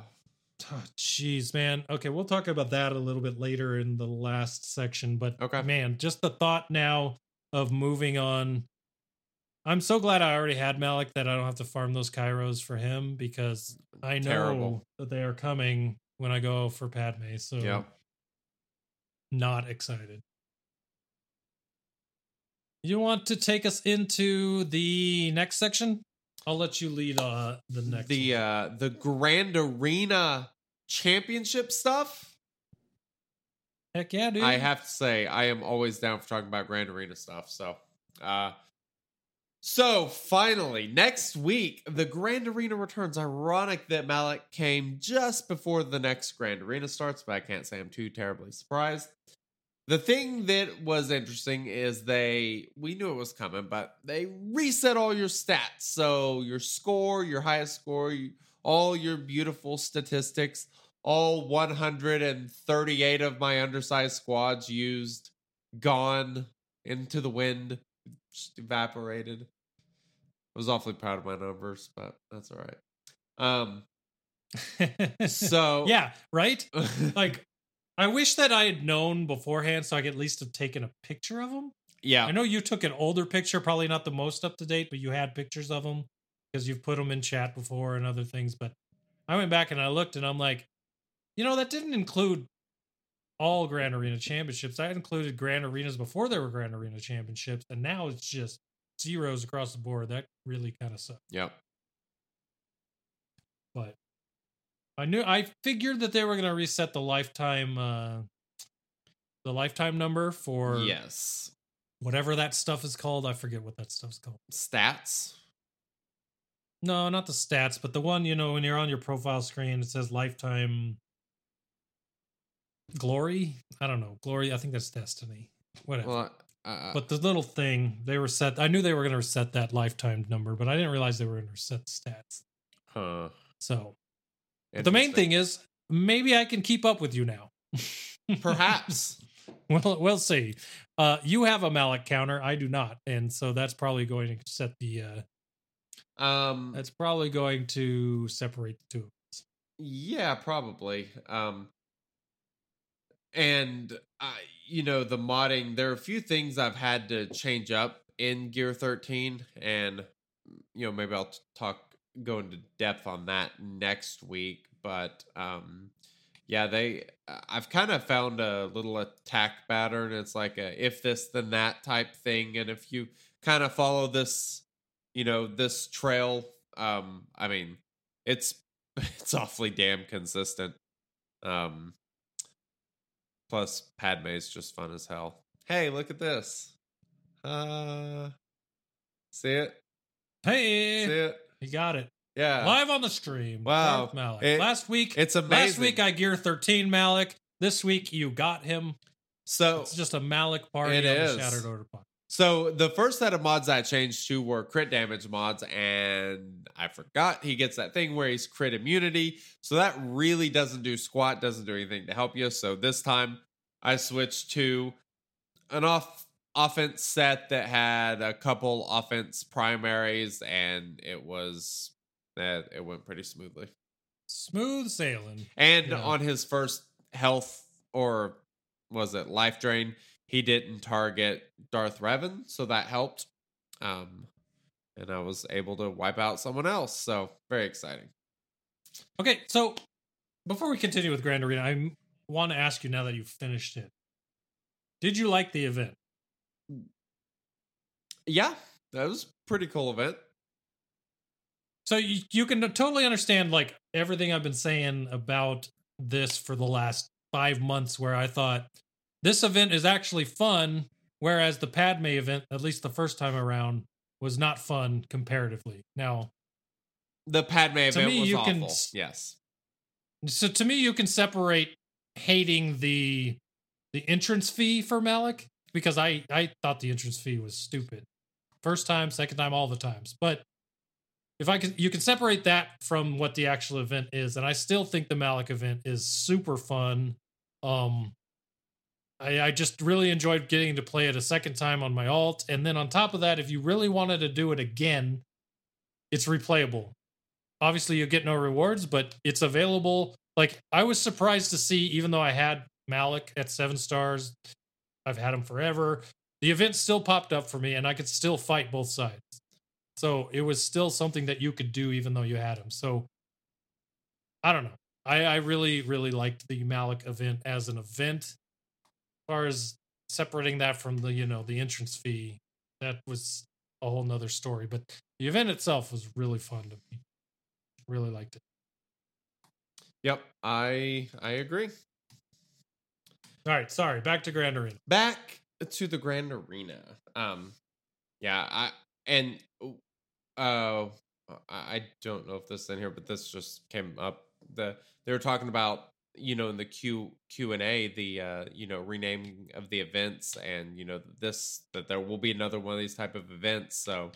Oh, Jeez, man. Okay, we'll talk about that a little bit later in the last section. But Okay. man, just the thought now of moving on. I'm so glad I already had Malak that I don't have to farm those Kairos for him because I know Terrible. that they are coming when I go for Padme. So Yep. not excited. You want to take us into the next section? I'll let you lead uh the next the one. uh the Grand Arena Championship stuff. Heck yeah, dude. I have to say, I am always down for talking about Grand Arena stuff. So, uh, so finally, next week, the Grand Arena returns. Ironic that Malak came just before the next Grand Arena starts, but I can't say I'm too terribly surprised. The thing that was interesting is they, we knew it was coming, but they reset all your stats. So your score, your highest score, you, all your beautiful statistics, all 138 of my undersized squads used, gone into the wind, just evaporated. I was awfully proud of my numbers, but that's all right. Um, so yeah, right? Like, I wish that I had known beforehand so I could at least have taken a picture of them. yeah, I know you took an older picture, probably not the most up to date, but you had pictures of them because you've put them in chat before and other things. But I went back and I looked and I'm like, you know, that didn't include all Grand Arena Championships. I included Grand Arenas before there were Grand Arena Championships, and now it's just zeros across the board. That really kind of sucks. yep. but I knew I figured that they were going to reset the lifetime uh the lifetime number for yes, whatever that stuff is called. I forget what that stuff's called. stats. No, not the stats, but the one, you know, when you're on your profile screen it says lifetime glory. I don't know. Glory, I think that's destiny. Whatever. Well, uh, but the little thing, they were set I knew they were going to reset that lifetime number, but I didn't realize they were going to reset the stats. huh. So, the main thing is maybe I can keep up with you now. perhaps. Well, we'll see. Uh, you have a Malak counter. I do not, and so that's probably going to set the. Uh, Um, that's probably going to separate the two. of us. Yeah, probably. Um and uh, you know, the modding, there are a few things I've had to change up in Gear 13 and you know, maybe I'll talk go into depth on that next week, but um yeah, they I've kind of found a little attack pattern. It's like a if this then that type thing and if you kind of follow this, you know, this trail um I mean, it's it's awfully damn consistent. Um Plus, Padme's just fun as hell. Hey, look at this. Uh, see it? Hey, See it? You got it Yeah. live on the stream. Wow. Malak. It- last week, it's amazing. Last week I gear thirteen Malak. This week you got him. So It's just a Malak party It on is. the Shattered Order podcast. So the first set of mods I changed to were crit damage mods, and I forgot he gets that thing where he's crit immunity. So that really doesn't do squat, doesn't do anything to help you. So this time I switched to an off offense set that had a couple offense primaries, and it was that it went pretty smoothly. Smooth sailing. And Yeah. on his first health or was it life drain, he didn't target Darth Revan, so that helped. Um, and I was able to wipe out someone else. So very exciting. Okay, so before we continue with Grand Arena, I want to ask you now that you've finished it. Did you like the event? Yeah, that was pretty cool event. So you, you can totally understand like everything I've been saying about this for the last five months, where I thought this event is actually fun, whereas the Padme event, at least the first time around, was not fun comparatively. Now, The Padme event me, was you awful. can yes. so to me, you can separate hating the the entrance fee for Malak because I I thought the entrance fee was stupid. First time, second time, all the times. But if I can, you can separate that from what the actual event is, and I still think the Malak event is super fun. Um, I, I just really enjoyed getting to play it a second time on my alt, and then on top of that, if you really wanted to do it again, it's replayable. Obviously, you get no rewards, but it's available. Like I was surprised to see, even though I had Malak at seven stars, I've had him forever. The event still popped up for me, and I could still fight both sides. So it was still something that you could do, even though you had him. So I don't know. I, I really, really liked the Malak event as an event. As far as separating that from the, you know, the entrance fee, that was a whole nother story. But the event itself was really fun to me. Really liked it. Yep. I I agree. All right, sorry. Back to Grand Arena. back to the grand arena um yeah i and uh i I don't know if this is in here but this just came up the they were talking about you know in the q q and a the uh you know renaming of the events and you know this that there will be another one of these type of events so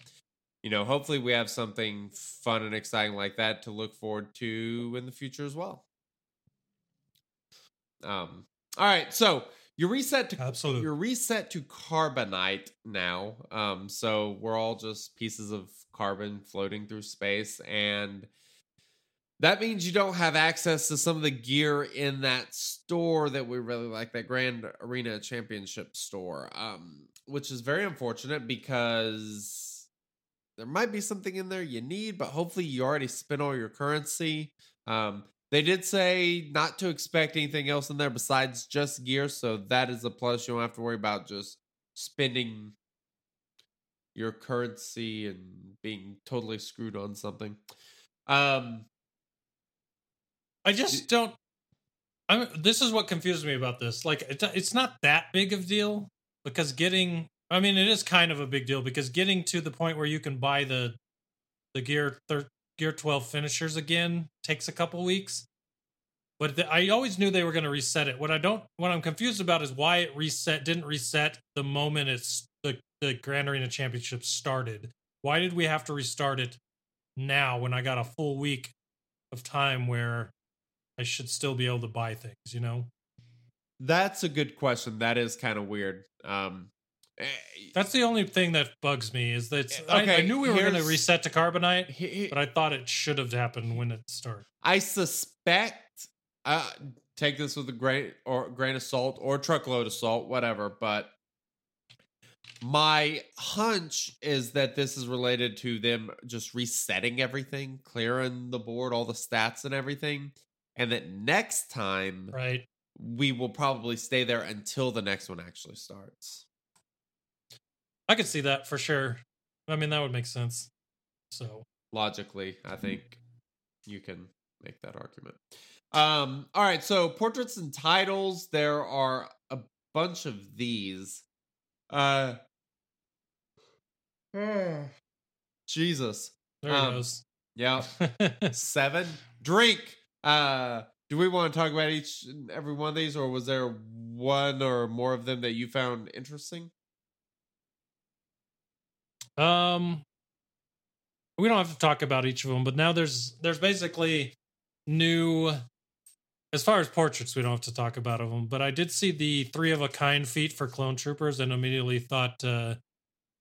you know hopefully we have something fun and exciting like that to look forward to in the future as well. Um all right so you reset to Absolutely. you're reset to carbonite now. Um, so we're all just pieces of carbon floating through space, and that means you don't have access to some of the gear in that store that we really like, that Grand Arena Championship store. Um, which is very unfortunate because there might be something in there you need, but hopefully you already spent all your currency. Um, they did say not to expect anything else in there besides just gear, so that is a plus. You don't have to worry about just spending your currency and being totally screwed on something. Um, I just don't. I this is what confuses me about this. Like, it's it's not that big of a deal because getting. I mean, it is kind of a big deal because getting to the point where you can buy the the gear thir- gear twelve finishers again takes a couple weeks. But the, I always knew they were going to reset it. What I don't, what I'm confused about is why it reset didn't reset the moment it's the the Grand Arena Championship started. Why did we have to restart it now when I got a full week of time where I should still be able to buy things, you know? that's a good question. That is kind of weird. Um, That's the only thing that bugs me is that I, I knew we were going to reset to carbonite, he- he- but I thought it should have happened when it started. I suspect. Uh, take this with a grain or grain of salt or truckload of salt, whatever. But my hunch is that this is related to them just resetting everything, clearing the board, all the stats and everything, and that next time Right. we will probably stay there until the next one actually starts. I could see that for sure. I mean, that would make sense. So, Logically, I think you can make that argument. Um, all right, so portraits and titles, there are a bunch of these. Uh Jesus. There Um, goes. Yeah. Seven. Drink. Uh do we want to talk about each and every one of these, or was there one or more of them that you found interesting? Um, we don't have to talk about each of them, but now there's there's basically new. As far as portraits, we don't have to talk about of them, but I did see the three of a kind feat for clone troopers, and immediately thought uh,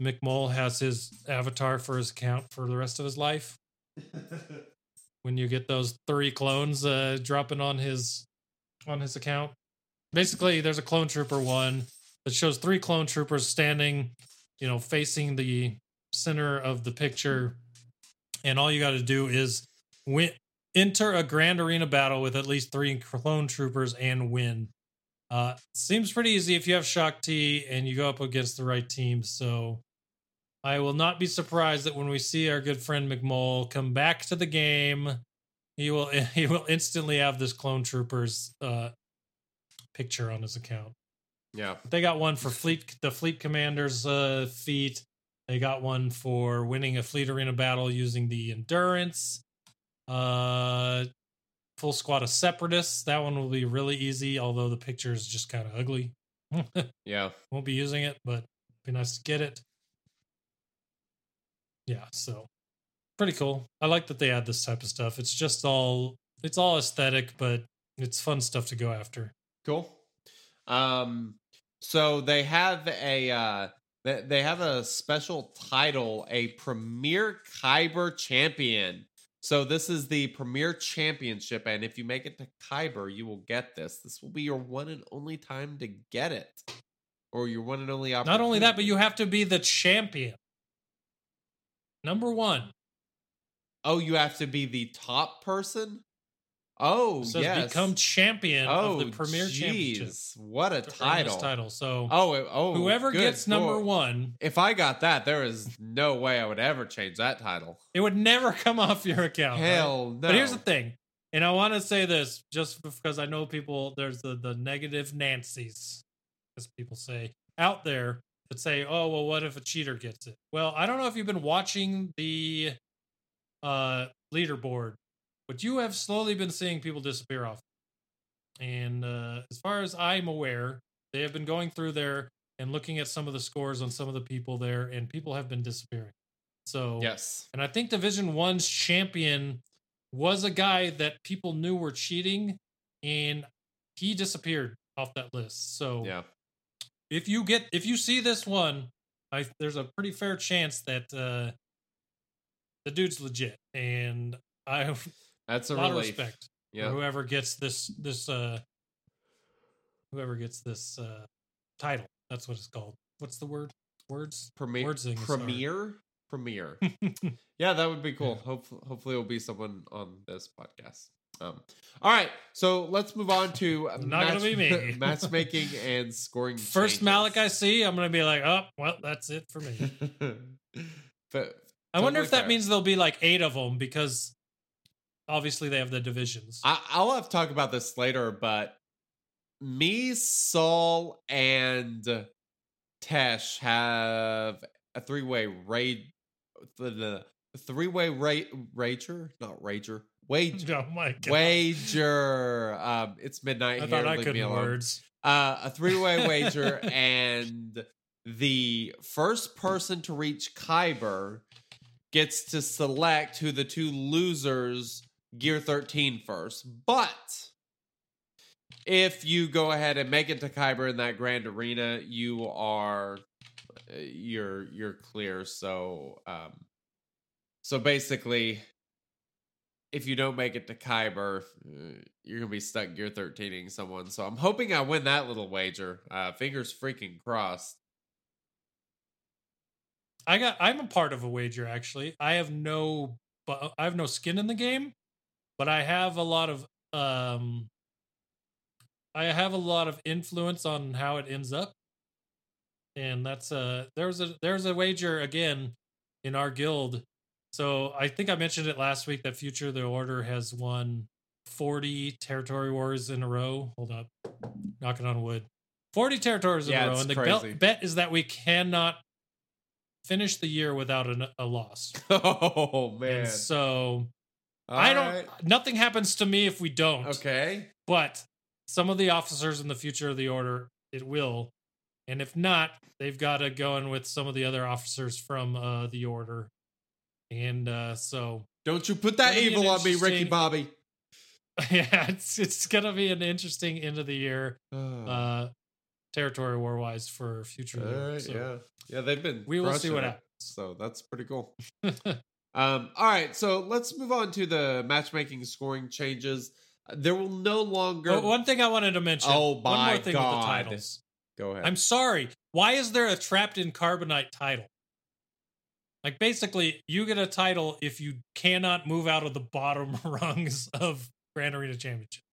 McMull has his avatar for his account for the rest of his life. when you get those three clones uh, dropping on his on his account, basically, there's a clone trooper one that shows three clone troopers standing, you know, facing the center of the picture, and all you got to do is win, enter a grand arena battle with at least three clone troopers and win. Uh, seems pretty easy if you have Shaak Ti and you go up against the right team. So I will not be surprised that when we see our good friend McMull come back to the game, he will he will instantly have this clone troopers uh, picture on his account. Yeah. They got one for fleet the fleet commander's uh, feat. They got one for winning a fleet arena battle using the endurance. Uh, full squad of separatists. That one will be really easy, although the picture is just kind of ugly. Yeah. Won't be using it, but be nice to get it. Yeah, so pretty cool. I like that they add this type of stuff. It's just all it's all aesthetic, but it's fun stuff to go after. Cool. Um, so they have a uh, they they have a special title, a Premier Kyber Champion. So this is the Premier Championship, and if you make it to Kyber, you will get this. This will be your one and only time to get it, or your one and only opportunity. Not only that, but you have to be the champion. Number one. oh, you have to be the top person. Oh, It says yes. become champion oh, of the Premier Championship. What a title! title. So Oh, oh, whoever gets number one, If I got that, there is no way I would ever change that title. it would never come off your account. right? Hell no. But here's the thing, and I want to say this just because I know people. There's the the negative Nancy's, as people say out there that say, "Oh, well, what if a cheater gets it?" Well, I don't know if you've been watching the uh leaderboard, but you have slowly been seeing people disappear off. And uh, as far as I'm aware, they have been going through there and looking at some of the scores on some of the people there, and people have been disappearing. So Yes. and I think Division One's champion was a guy that people knew were cheating, and he disappeared off that list. So Yeah. if you get if you see this one, I there's a pretty fair chance that uh the dude's legit, and I That's a a lot of respect Yeah. whoever gets this this uh whoever gets this uh title. That's what it's called. What's the word? Words? Premier. Words thing is hard. Premier. Premier. yeah, that would be cool. Hopefully, hopefully, it'll be someone on this podcast. Um, all right, so let's move on to Not gonna be me. matchmaking and scoring. First changes. Malik I see, I'm gonna be like, oh, well, that's it for me. but I wonder if that means there'll be like eight of them because obviously they have the divisions. I, I'll have to talk about this later, but me, Saul, and Tesh have a three way raid. The, the three way ra- rager, not rager, wage oh my god! wager. Um, it's midnight I here. thought I leave me alone. words. Uh, a three way wager, and the first person to reach Kyber gets to select who the two losers gear 13 first. But if you go ahead and make it to Kyber in that grand arena, you are uh, you're you're clear. So um so basically if you don't make it to Kyber, uh, you're gonna be stuck gear 13ing someone. So I'm hoping I win that little wager. Uh fingers freaking crossed. I got. I'm a part of a wager actually. I have no, but I have no skin in the game, but I have a lot of. um I have a lot of influence on how it ends up, and that's uh there's a there's a wager again in our guild. So I think I mentioned it last week that Future the Order has won 40 territory wars in a row. Hold up. Knocking on wood. 40 territories in Yeah, a row. And the crazy. bet is that we cannot finish the year without an, a loss. Oh man. And so All I don't, right. nothing happens to me if we don't. Okay. But some of the officers in the future of the order, it will. And if not, they've got to go in with some of the other officers from uh, the order. And uh, so, Don't you put that It'll be an evil on me, Ricky Bobby. yeah, it's it's gonna be an interesting end of the year, Uh, uh, territory war wise for future. right, So yeah, yeah, they've been. we will see what it, happens. So that's pretty cool. Um, all right, so let's move on to the matchmaking scoring changes. There will no longer. But one thing I wanted to mention. Oh one my more thing with God. the titles. Go ahead. I'm sorry. Why is there a trapped in carbonite title? Like basically, you get a title if you cannot move out of the bottom rungs of Grand Arena Championship.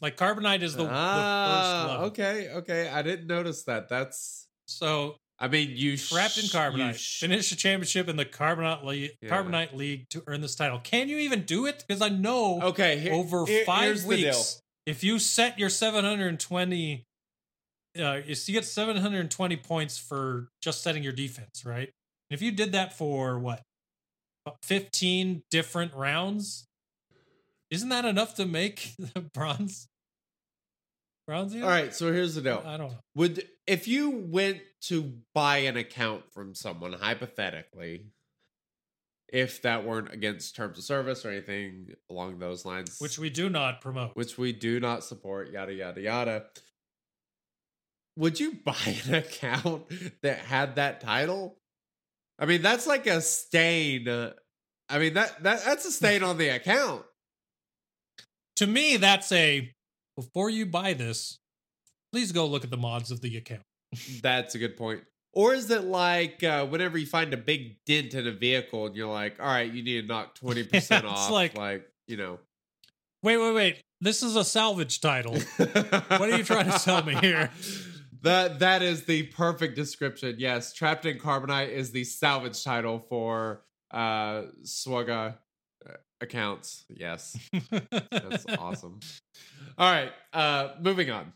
Like carbonite is the, the ah, first level. okay, okay. I didn't notice that. That's. So I mean, you trapped in carbonite, sh- finish the championship in the carbonite league, Yeah. carbonite league to earn this title. Can you even do it? Because I know Okay, here- over here- five here's the deal. weeks, if you set your 720, uh, you get 720 points for just setting your defense, right? If you did that for what, 15 different rounds, isn't that enough to make the bronze? Bronze? All right, so here's the deal. I don't know. Would if you went to buy an account from someone hypothetically, if that weren't against terms of service or anything along those lines, Which we do not promote. which we do not support, yada yada yada. Would you buy an account that had that title? I mean, that's like a stain. uh, I mean that that that's a stain on the account. to me, that's a before you buy this, please go look at the mods of the account. That's a good point. Or is it like uh, whenever you find a big dent in a vehicle and you're like, all right, you need to knock 20% It's off? like- like, you know. Wait, wait, wait. This is a salvage title. what are you trying to sell me here? That that is the perfect description. Yes, Trapped in Carbonite is the salvage title for uh Swugga uh, accounts. Yes. That's awesome. All right, uh moving on.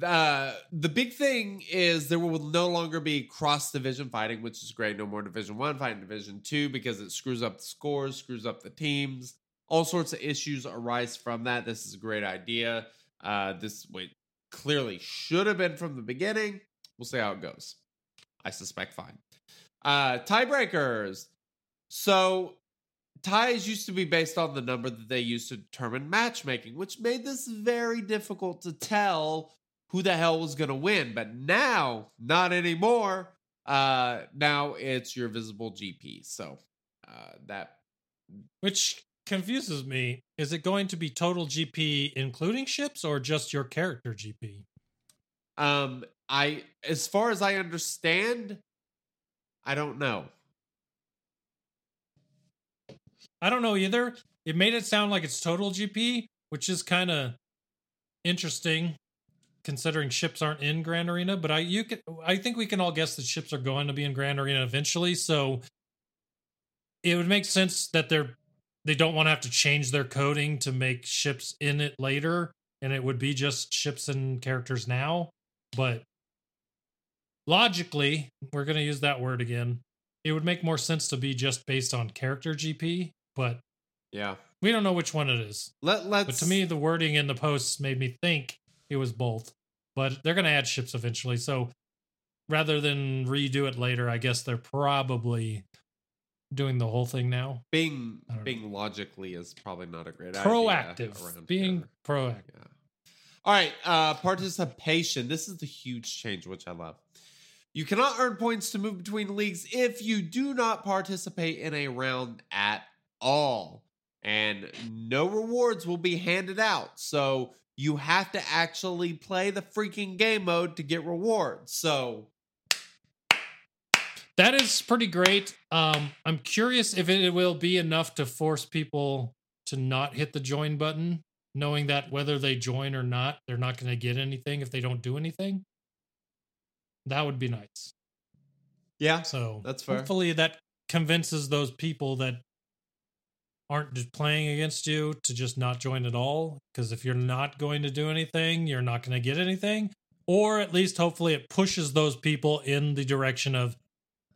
Uh the big thing is there will no longer be cross division fighting, which is great. No more division 1 fighting division 2 because it screws up the scores, screws up the teams. All sorts of issues arise from that. This is a great idea. Uh this wait clearly should have been from the beginning. We'll see how it goes. I suspect fine. Uh tiebreakers. So ties used to be based on the number that they used to determine matchmaking, which made this very difficult to tell who the hell was going to win. But now, not anymore. Uh, now it's your visible GP. So uh, that Which confuses me. Is it going to be total GP including ships or just your character GP? um, I, as far as I understand, I don't know. I don't know either. It made it sound like it's total GP, which is kind of interesting considering ships aren't in Grand Arena, but I you can I think we can all guess that ships are going to be in Grand Arena eventually, so it would make sense that they're they don't want to have to change their coding to make ships in it later and it would be just ships and characters now, but logically, we're going to use that word again. It would make more sense to be just based on character GP, but Yeah. we don't know which one it is. Let, let's, But to me, the wording in the posts made me think it was both. But they're going to add ships eventually. So rather than redo it later, I guess they're probably doing the whole thing now. being being logically is probably not a great idea Proactive. Being here. proactive. Yeah. All right, uh participation. This is the huge change which I love. You cannot earn points to move between leagues if you do not participate in a round at all. And no rewards will be handed out. So you have to actually play the freaking game mode to get rewards. So That is pretty great. Um, I'm curious if it will be enough to force people to not hit the join button, knowing that whether they join or not, they're not going to get anything if they don't do anything. That would be nice. yeah, So That's fair. Hopefully that convinces those people that aren't just playing against you to just not join at all. Because if you're not going to do anything, you're not going to get anything. Or at least hopefully it pushes those people in the direction of,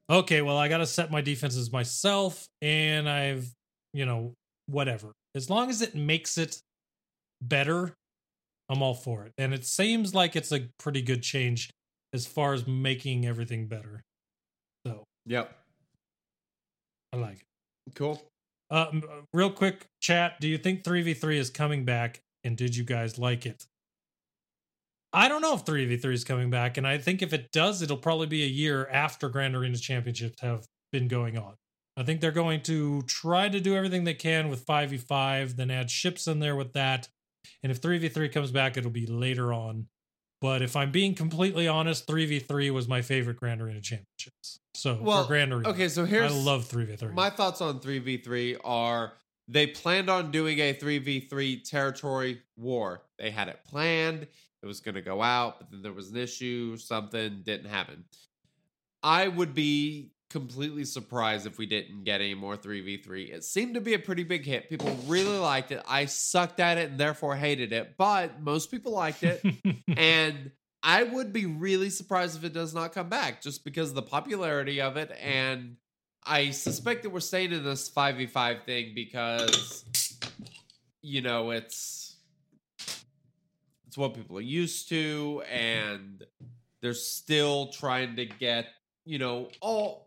okay, well, I got to set my defenses myself and I've, you know, whatever. As long as it makes it better, I'm all for it. And it seems like it's a pretty good change as far as making everything better. So Yep. I like it. Cool. Uh, uh, real quick chat. Do you think 3v3 is coming back? And did you guys like it? I don't know if 3v3 is coming back. And I think if it does, it'll probably be a year after Grand Arena Championships have been going on. I think they're going to try to do everything they can with 5v5, then add ships in there with that. And if 3v3 comes back, it'll be later on. But if I'm being completely honest, 3v3 was my favorite Grand Arena Championships. So, Well, Grand Arena. Okay, so here's I love 3v3. My thoughts on 3v3 are they planned on doing a 3v3 territory war. They had it planned. It was going to go out, but then there was an issue, something didn't happen. I would be completely surprised if we didn't get any more 3v3. It seemed to be a pretty big hit. People really liked it. I sucked at it and therefore hated it, but most people liked it. and I would be really surprised if it does not come back just because of the popularity of it. And I suspect that we're staying in this 5v5 thing because, you know, it's it's what people are used to and they're still trying to get, you know, all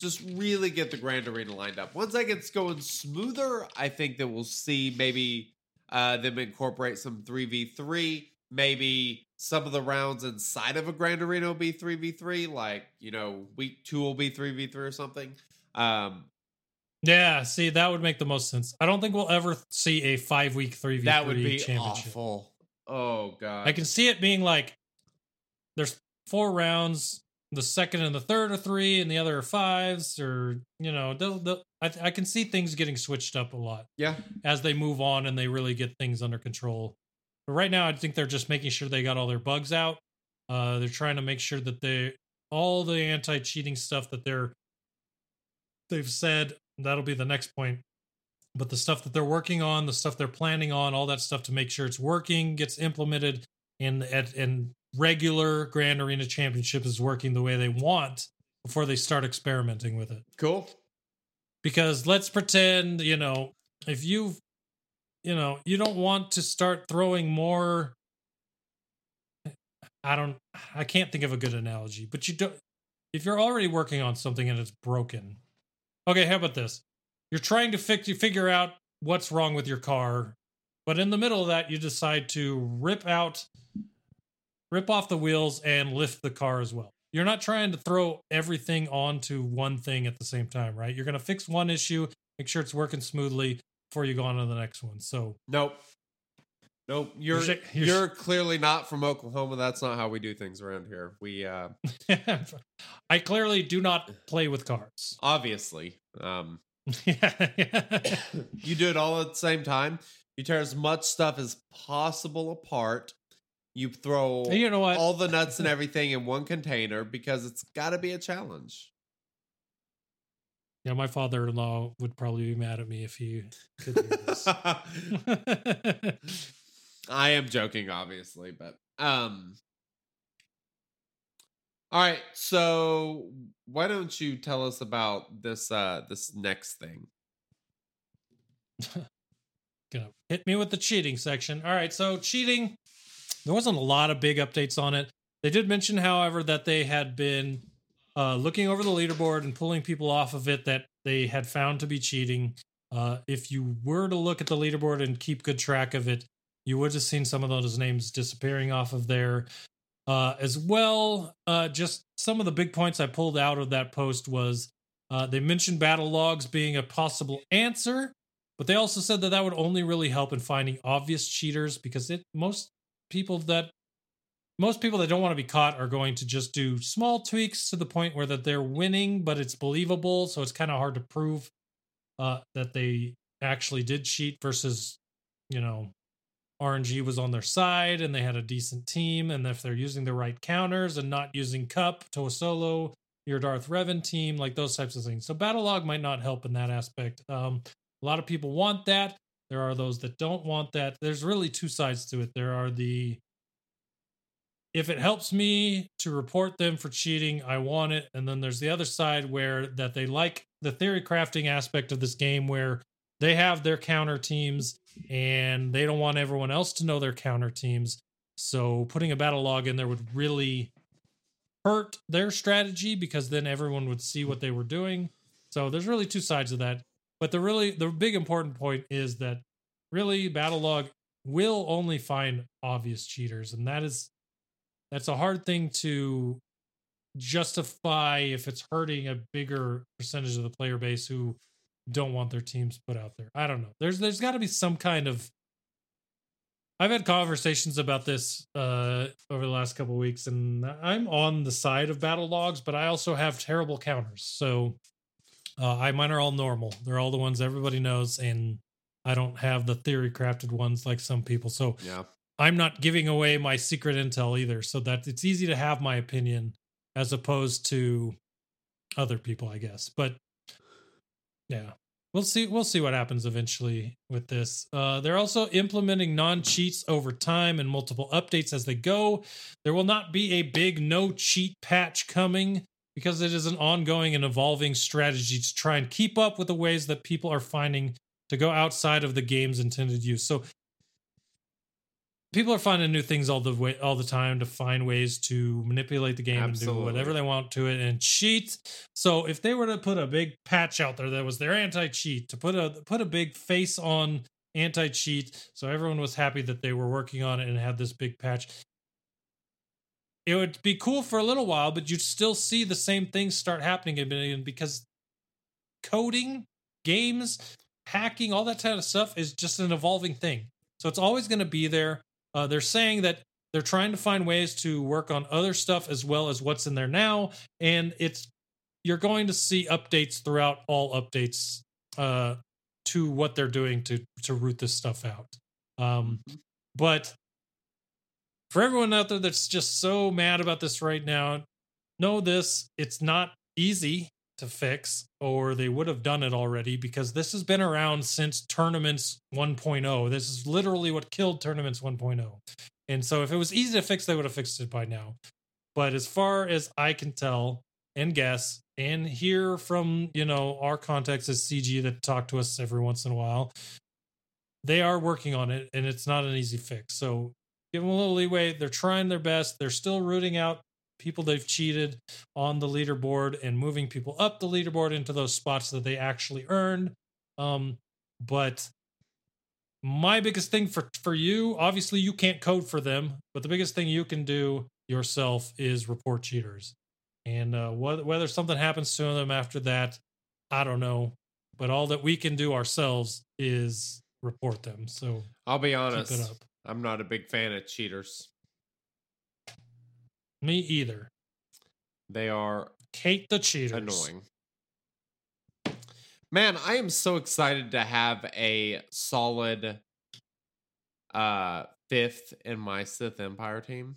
just really get the Grand Arena lined up. Once that gets going smoother, I think that we'll see maybe uh, them incorporate some 3v3. Maybe some of the rounds inside of a Grand Arena will be 3v3. Like, you know, week two will be 3v3 or something. Um, Yeah, see, that would make the most sense. I don't think we'll ever see a five week 3v3 that would be championship. awful. Oh, God. I can see it being like there's four rounds, the second and the third are three, and the other are fives, or you know, they'll, they'll, I, I can see things getting switched up a lot yeah. as they move on and they really get things under control. But right now, I think they're just making sure they got all their bugs out. Uh, they're trying to make sure that they all the anti-cheating stuff that they're they've said that'll be the next point. But the stuff that they're working on, the stuff they're planning on, all that stuff to make sure it's working, gets implemented, and at and regular Grand Arena Championship is working the way they want before they start experimenting with it Cool. because let's pretend you know if you you know you don't want to start throwing more i don't i can't think of a good analogy but you don't if you're already working on something and it's broken okay how about this you're trying to fix you figure out what's wrong with your car but in the middle of that you decide to rip out rip off the wheels and lift the car as well you're not trying to throw everything onto one thing at the same time right you're going to fix one issue make sure it's working smoothly before you go on to the next one so Nope. Nope. You're You're you're, sh- you're sh- clearly not from Oklahoma. That's not how we do things around here. We uh i clearly do not play with cars obviously um yeah you do it all at the same time. You tear as much stuff as possible apart. You throw you know what? all the nuts and everything in one container because it's got to be a challenge. yeah my father-in-law would probably be mad at me if he could hear this I am joking, obviously, but um. All right, so why don't you tell us about this uh this next thing? gonna hit me with the cheating section. All right, so cheating. There wasn't a lot of big updates on it. They did mention, however, that they had been uh, looking over the leaderboard and pulling people off of it that they had found to be cheating. Uh, if you were to look at the leaderboard and keep good track of it, you would have seen some of those names disappearing off of there. Uh, as well, uh, just some of the big points I pulled out of that post was uh, they mentioned battle logs being a possible answer, but they also said that that would only really help in finding obvious cheaters because it most people that most people that don't want to be caught are going to just do small tweaks to the point where that they're winning, but it's believable, so it's kind of hard to prove uh, that they actually did cheat versus you know RNG was on their side and they had a decent team. And if they're using the right counters and not using Cup, Toa Solo, your Darth Revan team, like those types of things. So Battle Log might not help in that aspect. Um, A lot of people want that. There are those that don't want that. There's really two sides to it. There are the if it helps me to report them for cheating, I want it. And then there's the other side where that they like the theory crafting aspect of this game where they have their counter teams and they don't want everyone else to know their counter teams. So putting a battle log in there would really hurt their strategy because then everyone would see what they were doing. So there's really two sides of that. But the really the big important point is that really battle log will only find obvious cheaters and that is that's a hard thing to justify if it's hurting a bigger percentage of the player base who don't want their teams put out there. I don't know. There's there's got to be some kind of I've had conversations about this uh over the last couple weeks and I'm on the side of battle logs, but I also have terrible counters. So uh I mine are all normal. They're all the ones everybody knows and I don't have the theory crafted ones like some people. So Yeah. I'm not giving away my secret intel either, so that it's easy to have my opinion as opposed to other people, I guess. But yeah, we'll see. We'll see what happens eventually with this. Uh, they're also implementing non cheats over time and multiple updates as they go. There will not be a big no cheat patch coming because it is an ongoing and evolving strategy to try and keep up with the ways that people are finding to go outside of the game's intended use. So people are finding new things all the way all the time to find ways to manipulate the game and do whatever they want to it and cheat. So if they were to put a big patch out there that was their anti-cheat, to put a put a big face on anti-cheat, so everyone was happy that they were working on it and had this big patch. It would be cool for a little while, but you'd still see the same things start happening again because coding, games, hacking, all that kind of stuff is just an evolving thing. So it's always going to be there. Uh, they're saying that they're trying to find ways to work on other stuff as well as what's in there now, and it's you're going to see updates throughout all updates uh, to what they're doing to to root this stuff out. Um, but for everyone out there that's just so mad about this right now, know this: it's not easy to fix, or they would have done it already because this has been around since Tournaments 1.0. This is literally what killed Tournaments 1.0. And so if it was easy to fix, they would have fixed it by now. But as far as I can tell and guess and hear from, you know, our contacts as CG that talk to us every once in a while, they are working on it and it's not an easy fix. So give them a little leeway. They're trying their best. They're still rooting out people they've cheated on the leaderboard and moving people up the leaderboard into those spots that they actually earned. Um, but my biggest thing for for you, obviously, you can't code for them, but the biggest thing you can do yourself is report cheaters. And uh, whether whether something happens to them after that, I don't know. But all that we can do ourselves is report them. So I'll be honest. I'm not a big fan of cheaters. Me either. They are Hate the cheaters. annoying. Man, I am so excited to have a solid uh fifth in my Sith Empire team.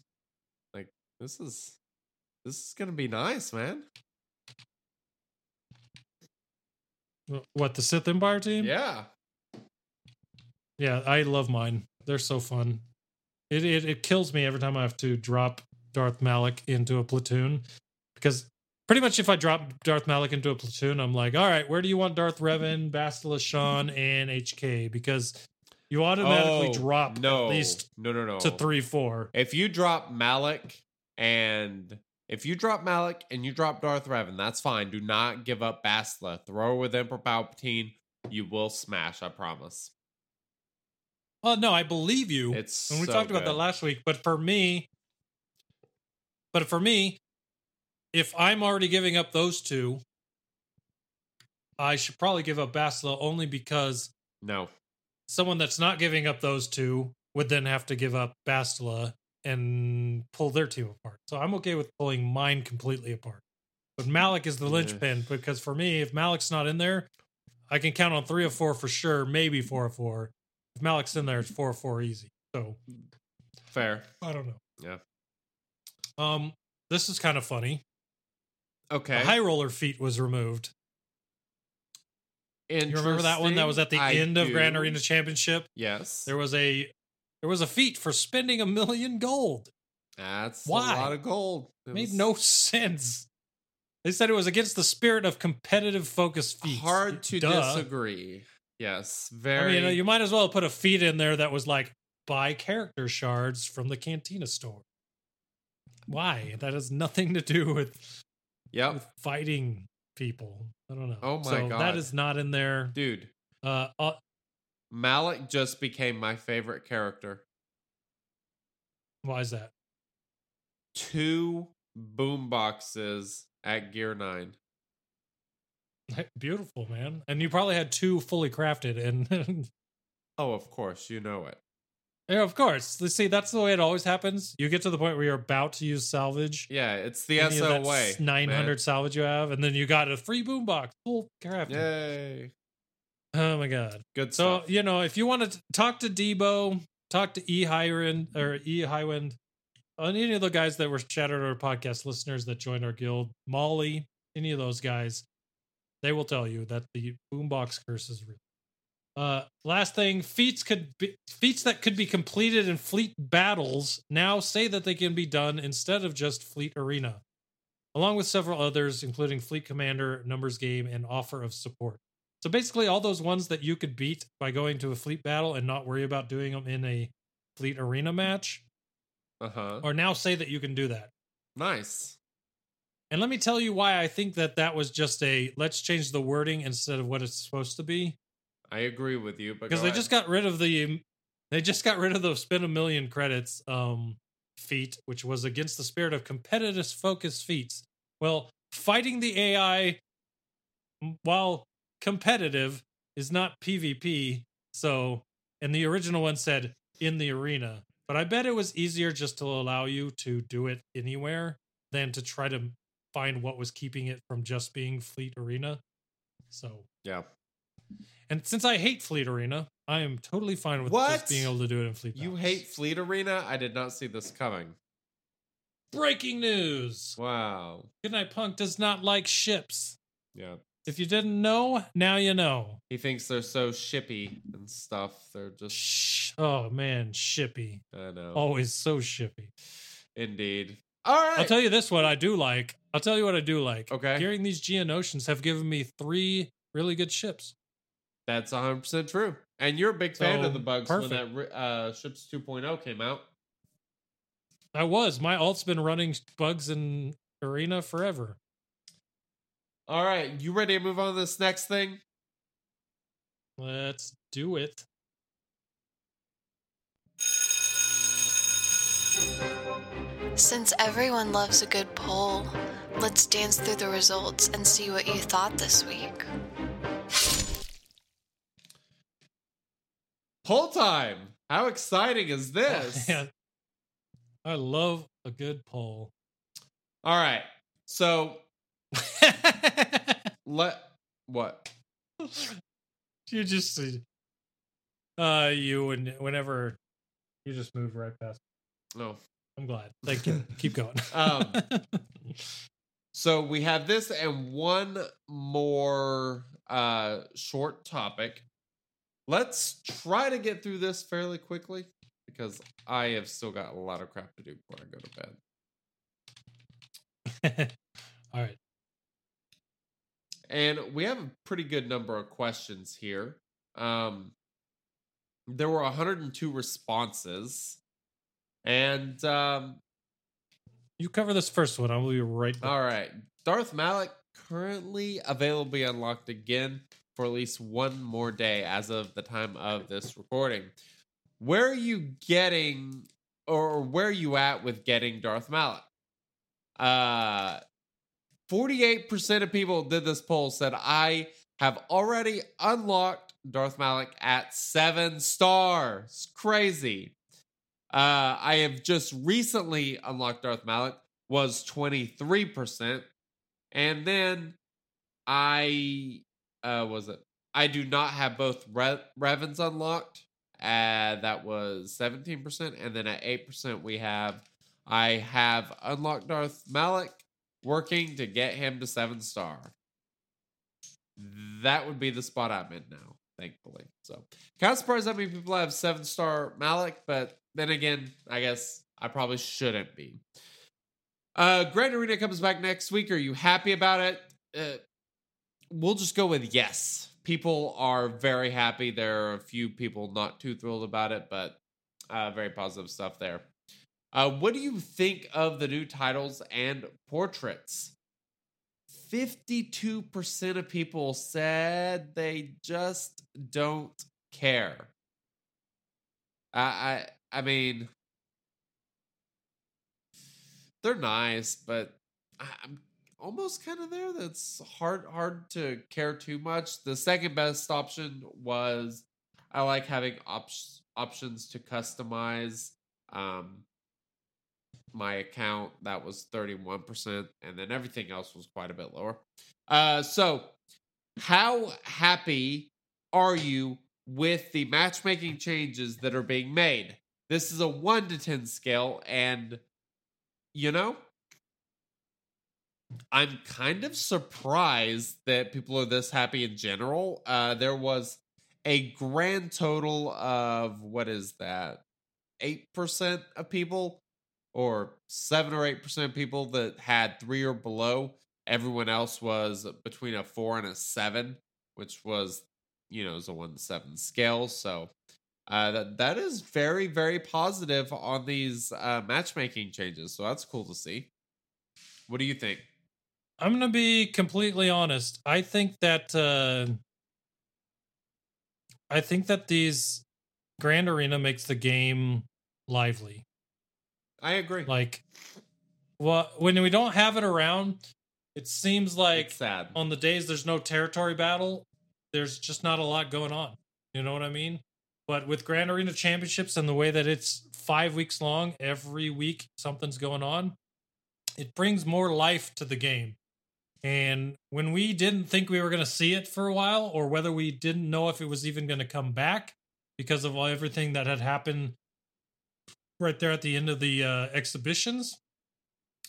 Like this is this is gonna be nice, man. What the Sith Empire team? Yeah. Yeah, I love mine. They're so fun. It, it it kills me every time I have to drop Darth Malak into a platoon because pretty much if I drop Darth Malak into a platoon, I'm like, all right, where do you want Darth Revan, Bastila Shan, and HK? Because you automatically Oh, drop no, at least no, no, no. to three, four. If you drop Malak and if you drop Malak and you drop Darth Revan, that's fine. Do not give up Bastila. Throw her with Emperor Palpatine. You will smash, I promise. Oh no, I believe you. It's and we so talked about that last week. But for me, but for me, if I'm already giving up those two, I should probably give up Bastila only because No. someone that's not giving up those two would then have to give up Bastila and pull their team apart. So I'm okay with pulling mine completely apart. But Malak is the linchpin because for me, if Malak's not in there, I can count on three or four for sure, maybe four or four. If Malak's in there, it's four four easy. So Fair. I don't know. Yeah. Um, this is kind of funny. Okay. The high roller feat was removed. You remember that one that was at the I end of Grand. Arena Championship? Yes. There was a there was a feat for spending a million gold. That's Why? a lot of gold. It made was no sense. They said it was against the spirit of competitive focus feats. hard to Duh. disagree. Yes, very. I mean, you might as well put a feed in there that was like buy character shards from the Cantina store. Why? That has nothing to do with, yep, with fighting people. I don't know. Oh my so God. that is not in there. dude. Uh, uh, Malak just became my favorite character. why is that? Two boom boxes at Gear Nine. Beautiful, man. And you probably had two fully crafted, and Oh, of course, you know it. yeah, of course. Let's see. That's the way it always happens. You get to the point where you're about to use salvage. Yeah, it's the SO way. 900 salvage you have, and then you got a free boombox, full crafted. Yay! Oh my god. Good So stuff. you know, if you want to talk to Debo, talk to E Highwind or E Highwind, any of the guys that were chatted our podcast listeners that joined our guild, Molly, any of those guys, they will tell you that the boombox curse is real. Uh, last thing, feats could be feats that could be completed in fleet battles now say that they can be done instead of just fleet arena, along with several others, including fleet commander, numbers game, and offer of support. So basically, all those ones that you could beat by going to a fleet battle and not worry about doing them in a fleet arena match, Uh huh. or now say that you can do that. Nice. And let me tell you why I think that that was just a let's change the wording instead of what it's supposed to be. I agree with you, Because they ahead. just got rid of the they just got rid of the spend a million credits um feat, which was against the spirit of competitive focus feats. Well, fighting the AI while competitive is not PvP. So, and the original one said in the arena, but I bet it was easier just to allow you to do it anywhere than to try to find what was keeping it from just being Fleet Arena. So, yeah. and since I hate Fleet Arena, I am totally fine with What? just being able to do it in Fleet. You battles. hate Fleet Arena? I did not see this coming. breaking news. Wow. Goodnight Punk does not like ships. Yeah. If you didn't know, now you know. He thinks they're so shippy and stuff. They're just. Shh. Oh man, shippy. I know. Always so shippy. Indeed. All right. I'll tell you this: what I do like. I'll tell you what I do like. Okay. Hearing these Geonosians have given me three really good ships. That's 100% true. And you're a big fan of the bugs perfect. when that uh, Ships 2.0 came out. I was. My alt's been running bugs in arena forever. All right. You ready to move on to this next thing? Let's do it. Since everyone loves a good poll, let's dance through the results and see what you thought this week. Poll time. How exciting is this? Man, I love a good poll. All right. So, let. What? you just uh you and whenever you just move right past. No. I'm glad. Thank you. Keep going. Um, So we have this and one more uh short topic. Let's try to get through this fairly quickly because I have still got a lot of crap to do before I go to bed. All right. And we have a pretty good number of questions here. Um there were 102 responses. And um You cover this first one. I will be right back. All right. Darth Malak currently available be unlocked again for at least one more day as of the time of this recording. Where are you getting or where are you at with getting Darth Malak? Uh 48% of people did this poll said I have already unlocked Darth Malak at 7 stars. Crazy. Uh, I have just recently unlocked Darth Malak was 23%. And then I uh was it I do not have both Re- Revans unlocked. Uh that was 17% and then at 8% we have I have unlocked Darth Malak working to get him to 7 star. that would be the spot I'm in now, thankfully. So kind of surprised how many people have seven star Malak, but then again, I guess I probably shouldn't be. Uh Grand Arena comes back next week. Are you happy about it? Uh, we'll just go with yes. People are very happy. There are a few people not too thrilled about it, but uh, very positive stuff there. Uh, what do you think of the new titles and portraits? 52% of people said they just don't care. I I, mean they're nice, but I'm almost kind of there. That's hard hard to care too much. The second best option was I like having op- options to customize um my account that was 31% and then everything else was quite a bit lower. Uh so how happy are you with the matchmaking changes that are being made? This is a 1 to 10 scale and you know I'm kind of surprised that people are this happy in general. Uh, there was a grand total of what is that? 8% of people, or 7 or 8% of people that had three or below. Everyone else was between a four and a seven, which was, you know, is a one to seven scale. So uh, that that is very very positive on these uh, matchmaking changes. So that's cool to see. What do you think? I'm gonna be completely honest. I think that uh I think that these Grand Arena makes the game lively. I agree. Like well when we don't have it around, it seems like it's sad. on the days there's no territory battle, there's just not a lot going on. You know what I mean? But with Grand Arena Championships and the way that it's five weeks long, every week something's going on, it brings more life to the game. And when we didn't think we were going to see it for a while, or whether we didn't know if it was even going to come back because of everything that had happened right there at the end of the uh, exhibitions,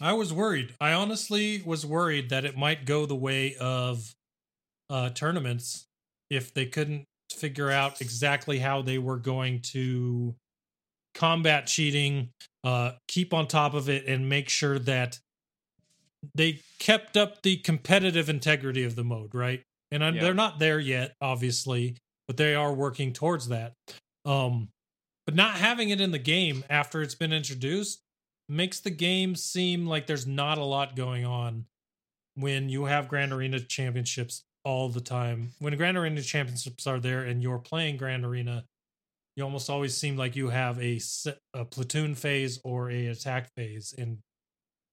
I was worried. I honestly was worried that it might go the way of uh, tournaments if they couldn't figure out exactly how they were going to combat cheating, uh, keep on top of it, and make sure that they kept up the competitive integrity of the mode, right? And Yeah. they're not there yet, obviously, but they are working towards that. Um, but not having it in the game after it's been introduced makes the game seem like there's not a lot going on when you have Grand Arena championships all the time. When Grand Arena championships are there and you're playing Grand Arena, you almost always seem like you have a, a platoon phase or a attack phase, and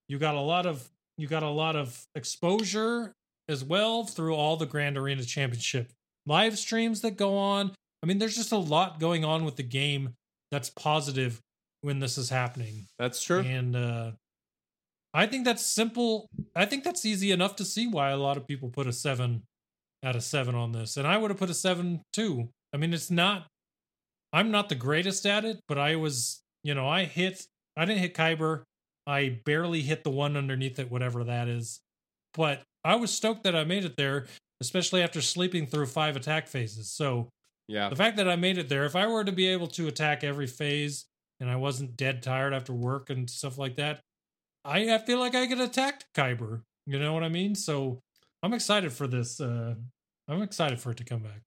you got a lot of you got a lot of exposure as well through all the Grand Arena Championship live streams that go on. I mean, there's just a lot going on with the game that's positive when this is happening. That's true. And uh I think that's simple. I think that's easy enough to see why a lot of people put a seven out of seven on this. And I would have put a seven too. I mean, it's not I'm not the greatest at it, but I was, you know, I hit I didn't hit Kyber. I barely hit the one underneath it, whatever that is. But I was stoked that I made it there, especially after sleeping through five attack phases. So yeah. the fact that I made it there, if I were to be able to attack every phase and I wasn't dead tired after work and stuff like that, I, I feel like I could attack Kyber. You know what I mean? So I'm excited for this. Uh, I'm excited for it to come back.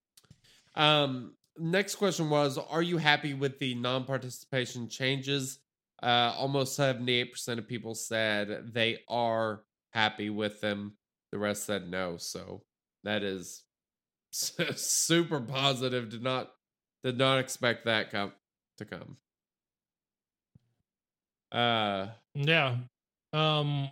Um, next question was Are you happy with the non participation changes? Uh, almost 78% of people said they are happy with them. The rest said no. So that is super positive. Did not did not expect that come to come. Uh Yeah. Um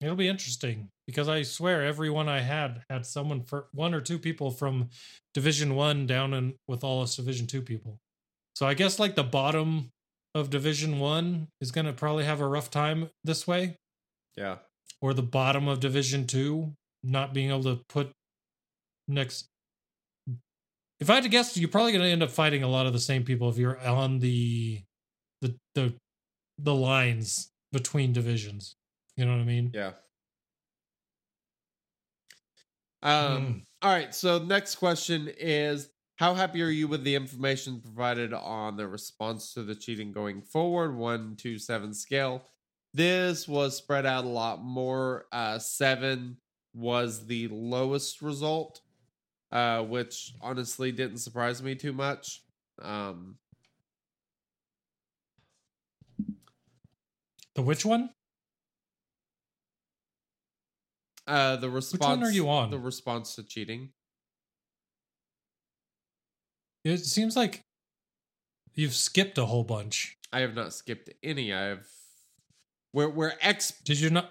it'll be interesting because I swear everyone I had had someone for one or two people from Division 1 down in with all us Division 2 people. So I guess like the bottom of Division 1 is going to probably have a rough time this way yeah. or the bottom of Division 2 not being able to put next if I had to guess, you're probably going to end up fighting a lot of the same people if you're on the the the the lines between divisions. You know what I mean? Yeah. Um, all right. So next question is how happy are you with the information provided on the response to the cheating going forward? One, two, seven scale. This was spread out a lot more. Uh, seven was the lowest result, uh, which honestly didn't surprise me too much. Um, The which one? Uh, the response. Which one are you on? The response to cheating. It seems like you've skipped a whole bunch. I have not skipped any. I have. We're we're ex. Did you not?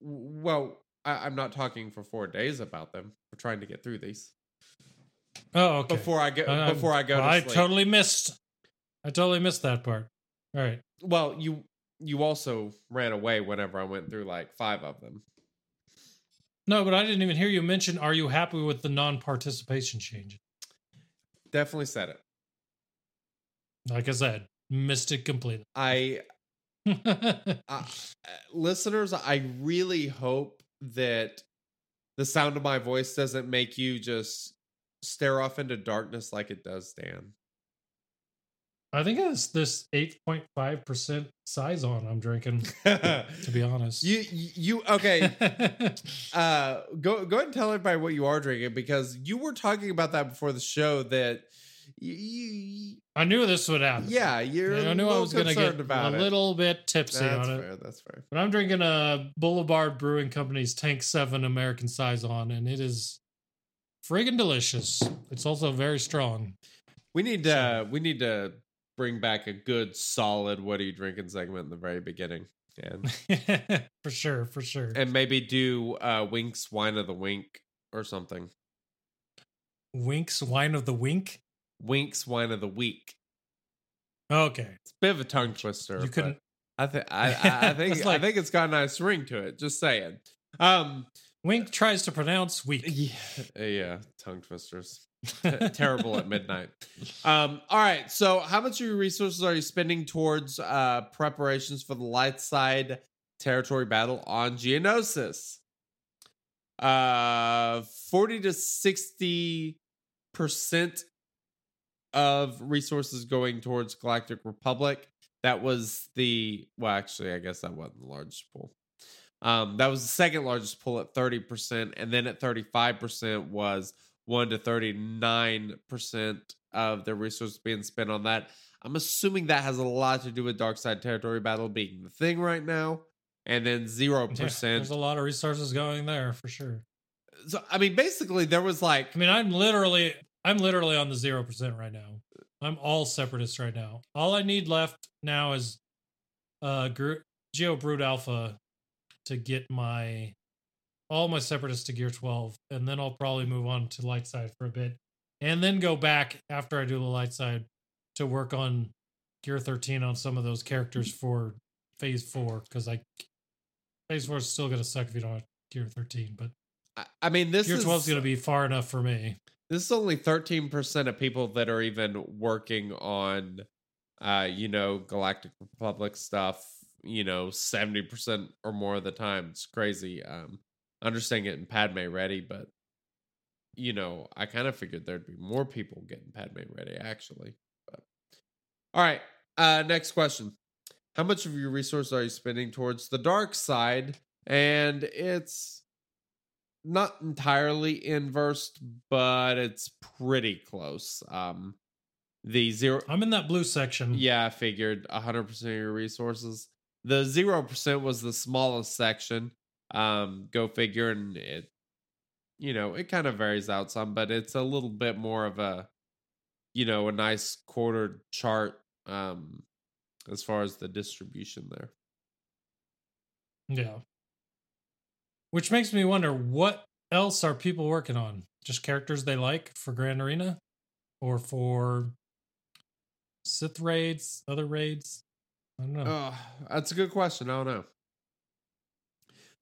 Well, I, I'm not talking for four days about them. We're trying to get through these Oh, okay. before I go. Before I go to I sleep. totally missed. I totally missed that part. All right. Well, you you also ran away whenever I went through like five of them. No, but I didn't even hear you mention. Are you happy with the non-participation change? Definitely said it. Like I said, missed it completely. I uh, listeners, I really hope that the sound of my voice doesn't make you just stare off into darkness like it does, Dan. I think it's this eight point five percent Saison I'm drinking. to be honest, You you okay? uh, go go ahead and tell everybody what you are drinking because you were talking about that before the show. That you, you I knew this would happen. yeah, you're. I knew I was going to get a it. little bit tipsy That's on it. That's fair. That's fair. But I'm drinking a Boulevard Brewing Company's Tank 7 American Saison, and it is friggin' delicious. It's also very strong. We need to we need to bring back a good solid what are you drinking segment in the very beginning. And for sure, for sure. and maybe do uh Wink's wine of the wink or something. Wink's Wine of the Wink. Wink's wine of the week. Okay. It's a bit of a tongue twister. You couldn't. I think I, I, I think like- I think it's got a nice ring to it. Just saying. Um Wink tries to pronounce weak. yeah, yeah, tongue twisters. T- terrible at midnight. Um, all right. So, how much of your resources are you spending towards uh, preparations for the light side territory battle on Geonosis? Uh, forty to sixty percent of resources going towards Galactic Republic. That was the well, actually, I guess that wasn't the largest pool. Um, that was the second largest pool at 30%, and then at 35% was 1 to 39% of the resources being spent on that. I'm assuming that has a lot to do with Dark Side Territory Battle being the thing right now. And then 0%. Yeah, there's a lot of resources going there for sure. so, I mean, basically, there was like, I mean, I'm literally, I'm literally on the zero percent right now. I'm all separatist right now. All I need left now is uh Geo Brood Alpha to get my all my separatists to gear 12, and then I'll probably move on to light side for a bit, and then go back after I do the light side to work on gear 13 on some of those characters for phase four because I phase four is still gonna suck if you don't have gear 13, but I- I mean, this gear 12 is gonna be far enough for me. this is only 13% of people that are even working on uh you know galactic republic stuff you know 70% or more of the time it's crazy um understanding it in padme ready but you know i kind of figured there'd be more people getting padme ready actually but all right uh next question how much of your resources are you spending towards the dark side and it's not entirely inversed, but it's pretty close. Um, the zero, I'm in that blue section. yeah, I figured 100% of your resources. The 0% was the smallest section. Um, go figure, and it, you know, it kind of varies out some, but it's a little bit more of a, you know, a nice quarter chart um, as far as the distribution there. Yeah. Which makes me wonder what else are people working on? Just characters they like for Grand Arena? Or for Sith raids, other raids? I don't know. Oh, that's a good question. I don't know.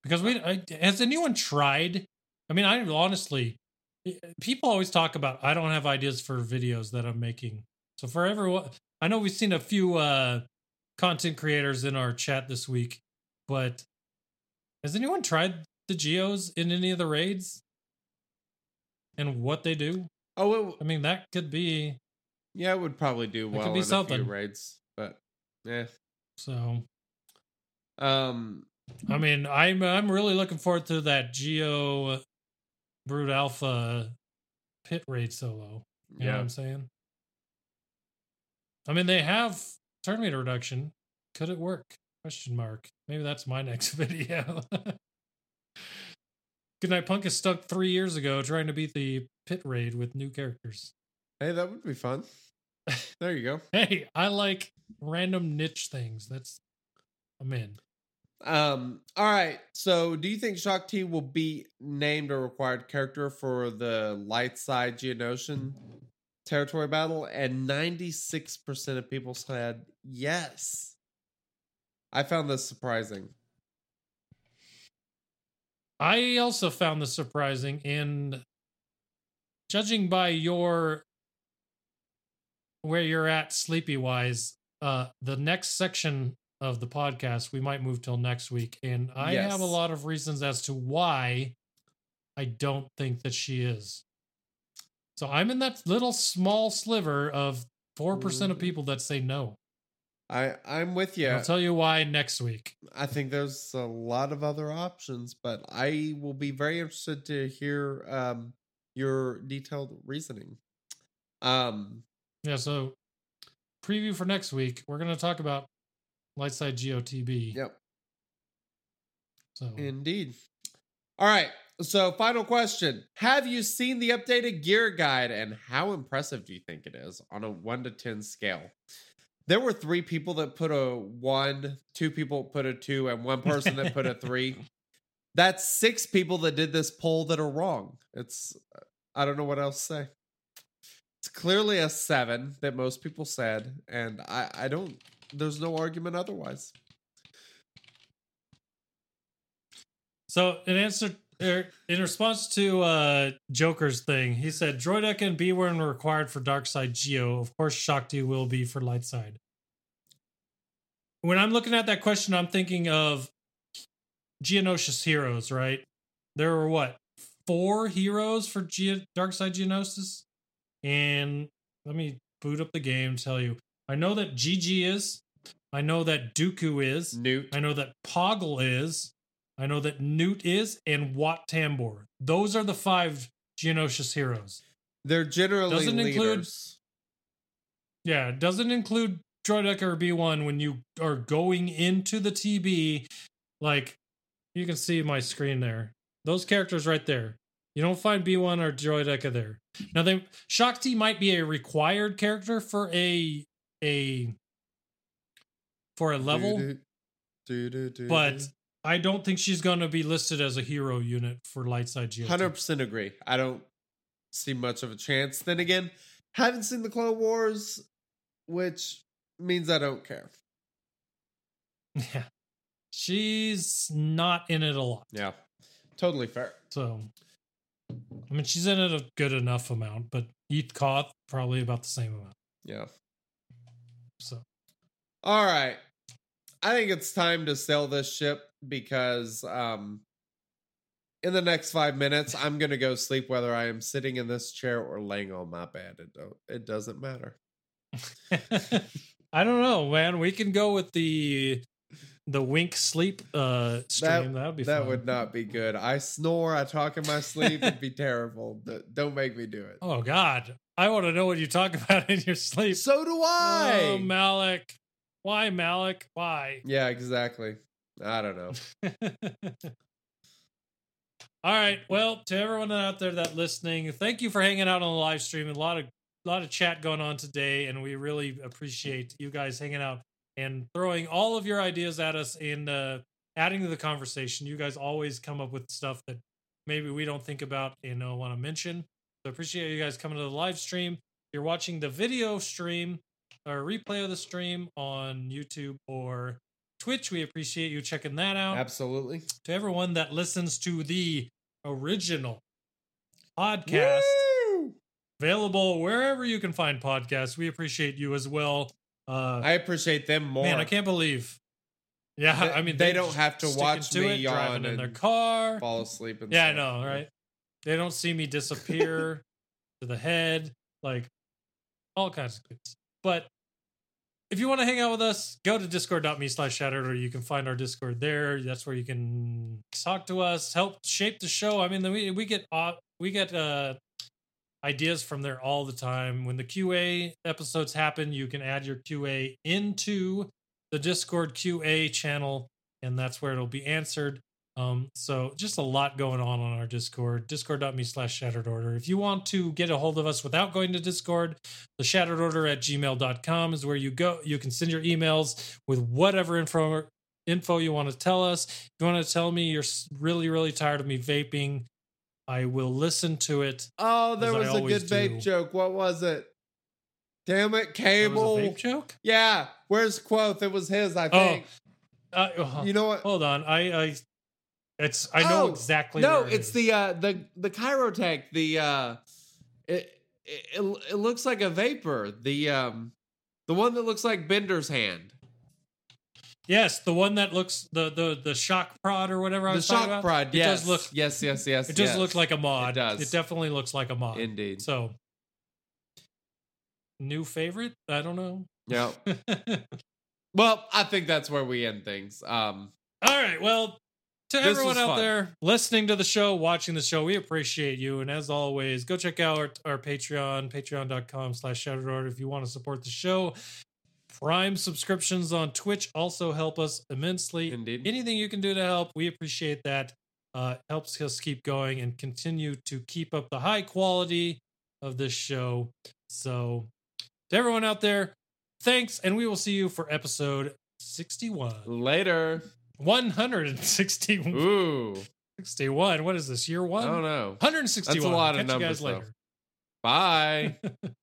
Because we I, has anyone tried? I mean, I honestly people always talk about I don't have ideas for videos that I'm making. So for everyone I know we've seen a few uh content creators in our chat this week, but has anyone tried the geos in any of the raids? and what they do. Oh, it, I mean, that could be yeah, it would probably do That could well be in a something. few raids, but yeah. so. Um, I mean, I'm I'm really looking forward to that Geo Brood Alpha pit raid solo. You know what yeah, I'm saying? I mean, they have turn meter reduction. Could it work? Question mark. Maybe that's my next video. Goodnight Punk is stuck three years ago trying to beat the pit raid with new characters. hey, that would be fun. There you go. Hey, I like random niche things. That's I'm in. Um, all right. So, do you think Shaak Ti will be named a required character for the light side Geonosian territory battle? And 96% of people said yes. I found this surprising. I also found this surprising, and judging by your where you're at sleepy wise, uh, the next section of the podcast we might move till next week, and I have a lot of reasons as to why I don't think that she is. So I'm in that little small sliver of four percent of Mm. people that say no. I I'm with you. I'll tell you why next week. I think there's a lot of other options, but I will be very interested to hear um, your detailed reasoning. Um, Yeah, so preview for next week, we're gonna talk about Lightside GOTB. yep, So indeed. All right. So, final question: Have you seen the updated gear guide, and how impressive do you think it is on a one to ten scale? There were three people that put a one, two people put a two, and one person that put a three. That's six people that did this poll that are wrong. It's I don't know what else to say. It's clearly a seven that most people said, and I I don't. There's no argument otherwise. So in answer er, in response to uh Joker's thing, he said Droideka and B1 were required for Darkside Geo. Of course, Shaak Ti will be for Lightside. When I'm looking at that question, I'm thinking of Geonosis heroes, right? There were what four heroes for Ge- Darkside Geonosis, and let me boot up the game. Tell you, I know that GG is, I know that Dooku is, Nute. I know that Poggle is. I know that Nute is, and Wat Tambor. Those are the five Geonosius heroes. They're generally Doesn't include- leaders. Yeah, it doesn't include Droideka or B1 when you are going into the TB. Like, you can see my screen there. Those characters right there. You don't find B1 or Droideka there. Now, they Shaak Ti might be a required character for a a for a level. Do-do-do-do-do. but I don't think she's going to be listed as a hero unit for Lightside Geo. Hundred percent agree. I don't see much of a chance. Then again, haven't seen the Clone Wars, which means I don't care. Yeah, she's not in it a lot. Yeah, totally fair. So, I mean, she's in it a good enough amount, but Eeth Koth probably about the same amount. Yeah. So, All right. I think it's time to sail this ship because um in the next five minutes I'm gonna go sleep whether I am sitting in this chair or laying on my bed. It don't it doesn't matter. I don't know, man. We can go with the the wink sleep uh stream. That, would be that fun. would not be good. I snore, I talk in my sleep, it'd be terrible. Don't make me do it. Oh God, I want to know what you talk about in your sleep. So do I. Oh, Malak. Why, Malak? Why? yeah, exactly. I don't know. All right. Well, to everyone out there that listening, thank you for hanging out on the live stream. A lot of a lot of chat going on today, and we really appreciate you guys hanging out and throwing all of your ideas at us and uh, adding to the conversation. You guys always come up with stuff that maybe we don't think about and uh, want to mention. So appreciate you guys coming to the live stream. If you're watching the video stream or replay of the stream on YouTube or Twitch. We appreciate you checking that out Absolutely. to everyone that listens to the original podcast Woo! available wherever you can find podcasts we appreciate you as well uh I appreciate them more. man i can't believe yeah They- i mean they don't have to watch to me it, driving yawn in their car fall asleep and yeah i know right They don't see me disappear to the head, like all kinds of things. But if you want to hang out with us, go to discord.me slash shattered, or you can find our Discord there. That's where you can talk to us, help shape the show. I mean, we we get we get uh ideas from there all the time. When the QA episodes happen, you can add your QA into the Discord QA channel, and that's where it'll be answered. Um, so just a lot going on on our Discord, discord.me slash shattered order. If you want to get a hold of us without going to Discord, the shattered order at gmail.com is where you go. You can send your emails with whatever info info you want to tell us. If you want to tell me you're really, really tired of me vaping, I will listen to it. Oh, there was a good vape do. joke. What was it? Damn it, Cable. vape joke? Yeah, where's Quoth? It was his, I Oh, think. uh, uh, you know what? hold on. I, I, it's, I know Oh, exactly. No, it it's is. the uh the the Kyrotech. The uh it, it it looks like a vapor. The um the one that looks like Bender's hand. Yes, the one that looks the the the shock prod or whatever I The was talking shock prod. It Yes. does look. yes, yes, yes. It does yes. look like a mod. It does. It definitely looks like a mod. Indeed. So, new favorite? I don't know. Yeah. Well, I think that's where we end things. Um right. Well, to This everyone out fun. there listening to the show, watching the show, we appreciate you. And as always, go check out our, our Patreon, patreon.com slash shattered if you want to support the show. Prime subscriptions on Twitch also help us immensely. Indeed. Anything you can do to help, we appreciate that. Uh, helps us keep going and continue to keep up the high quality of this show. So, to everyone out there, thanks, and we will see you for episode 61. later. 161. Ooh. 61. What is this? Year one? I don't know. 161. That's a lot of Catch you numbers. Bye.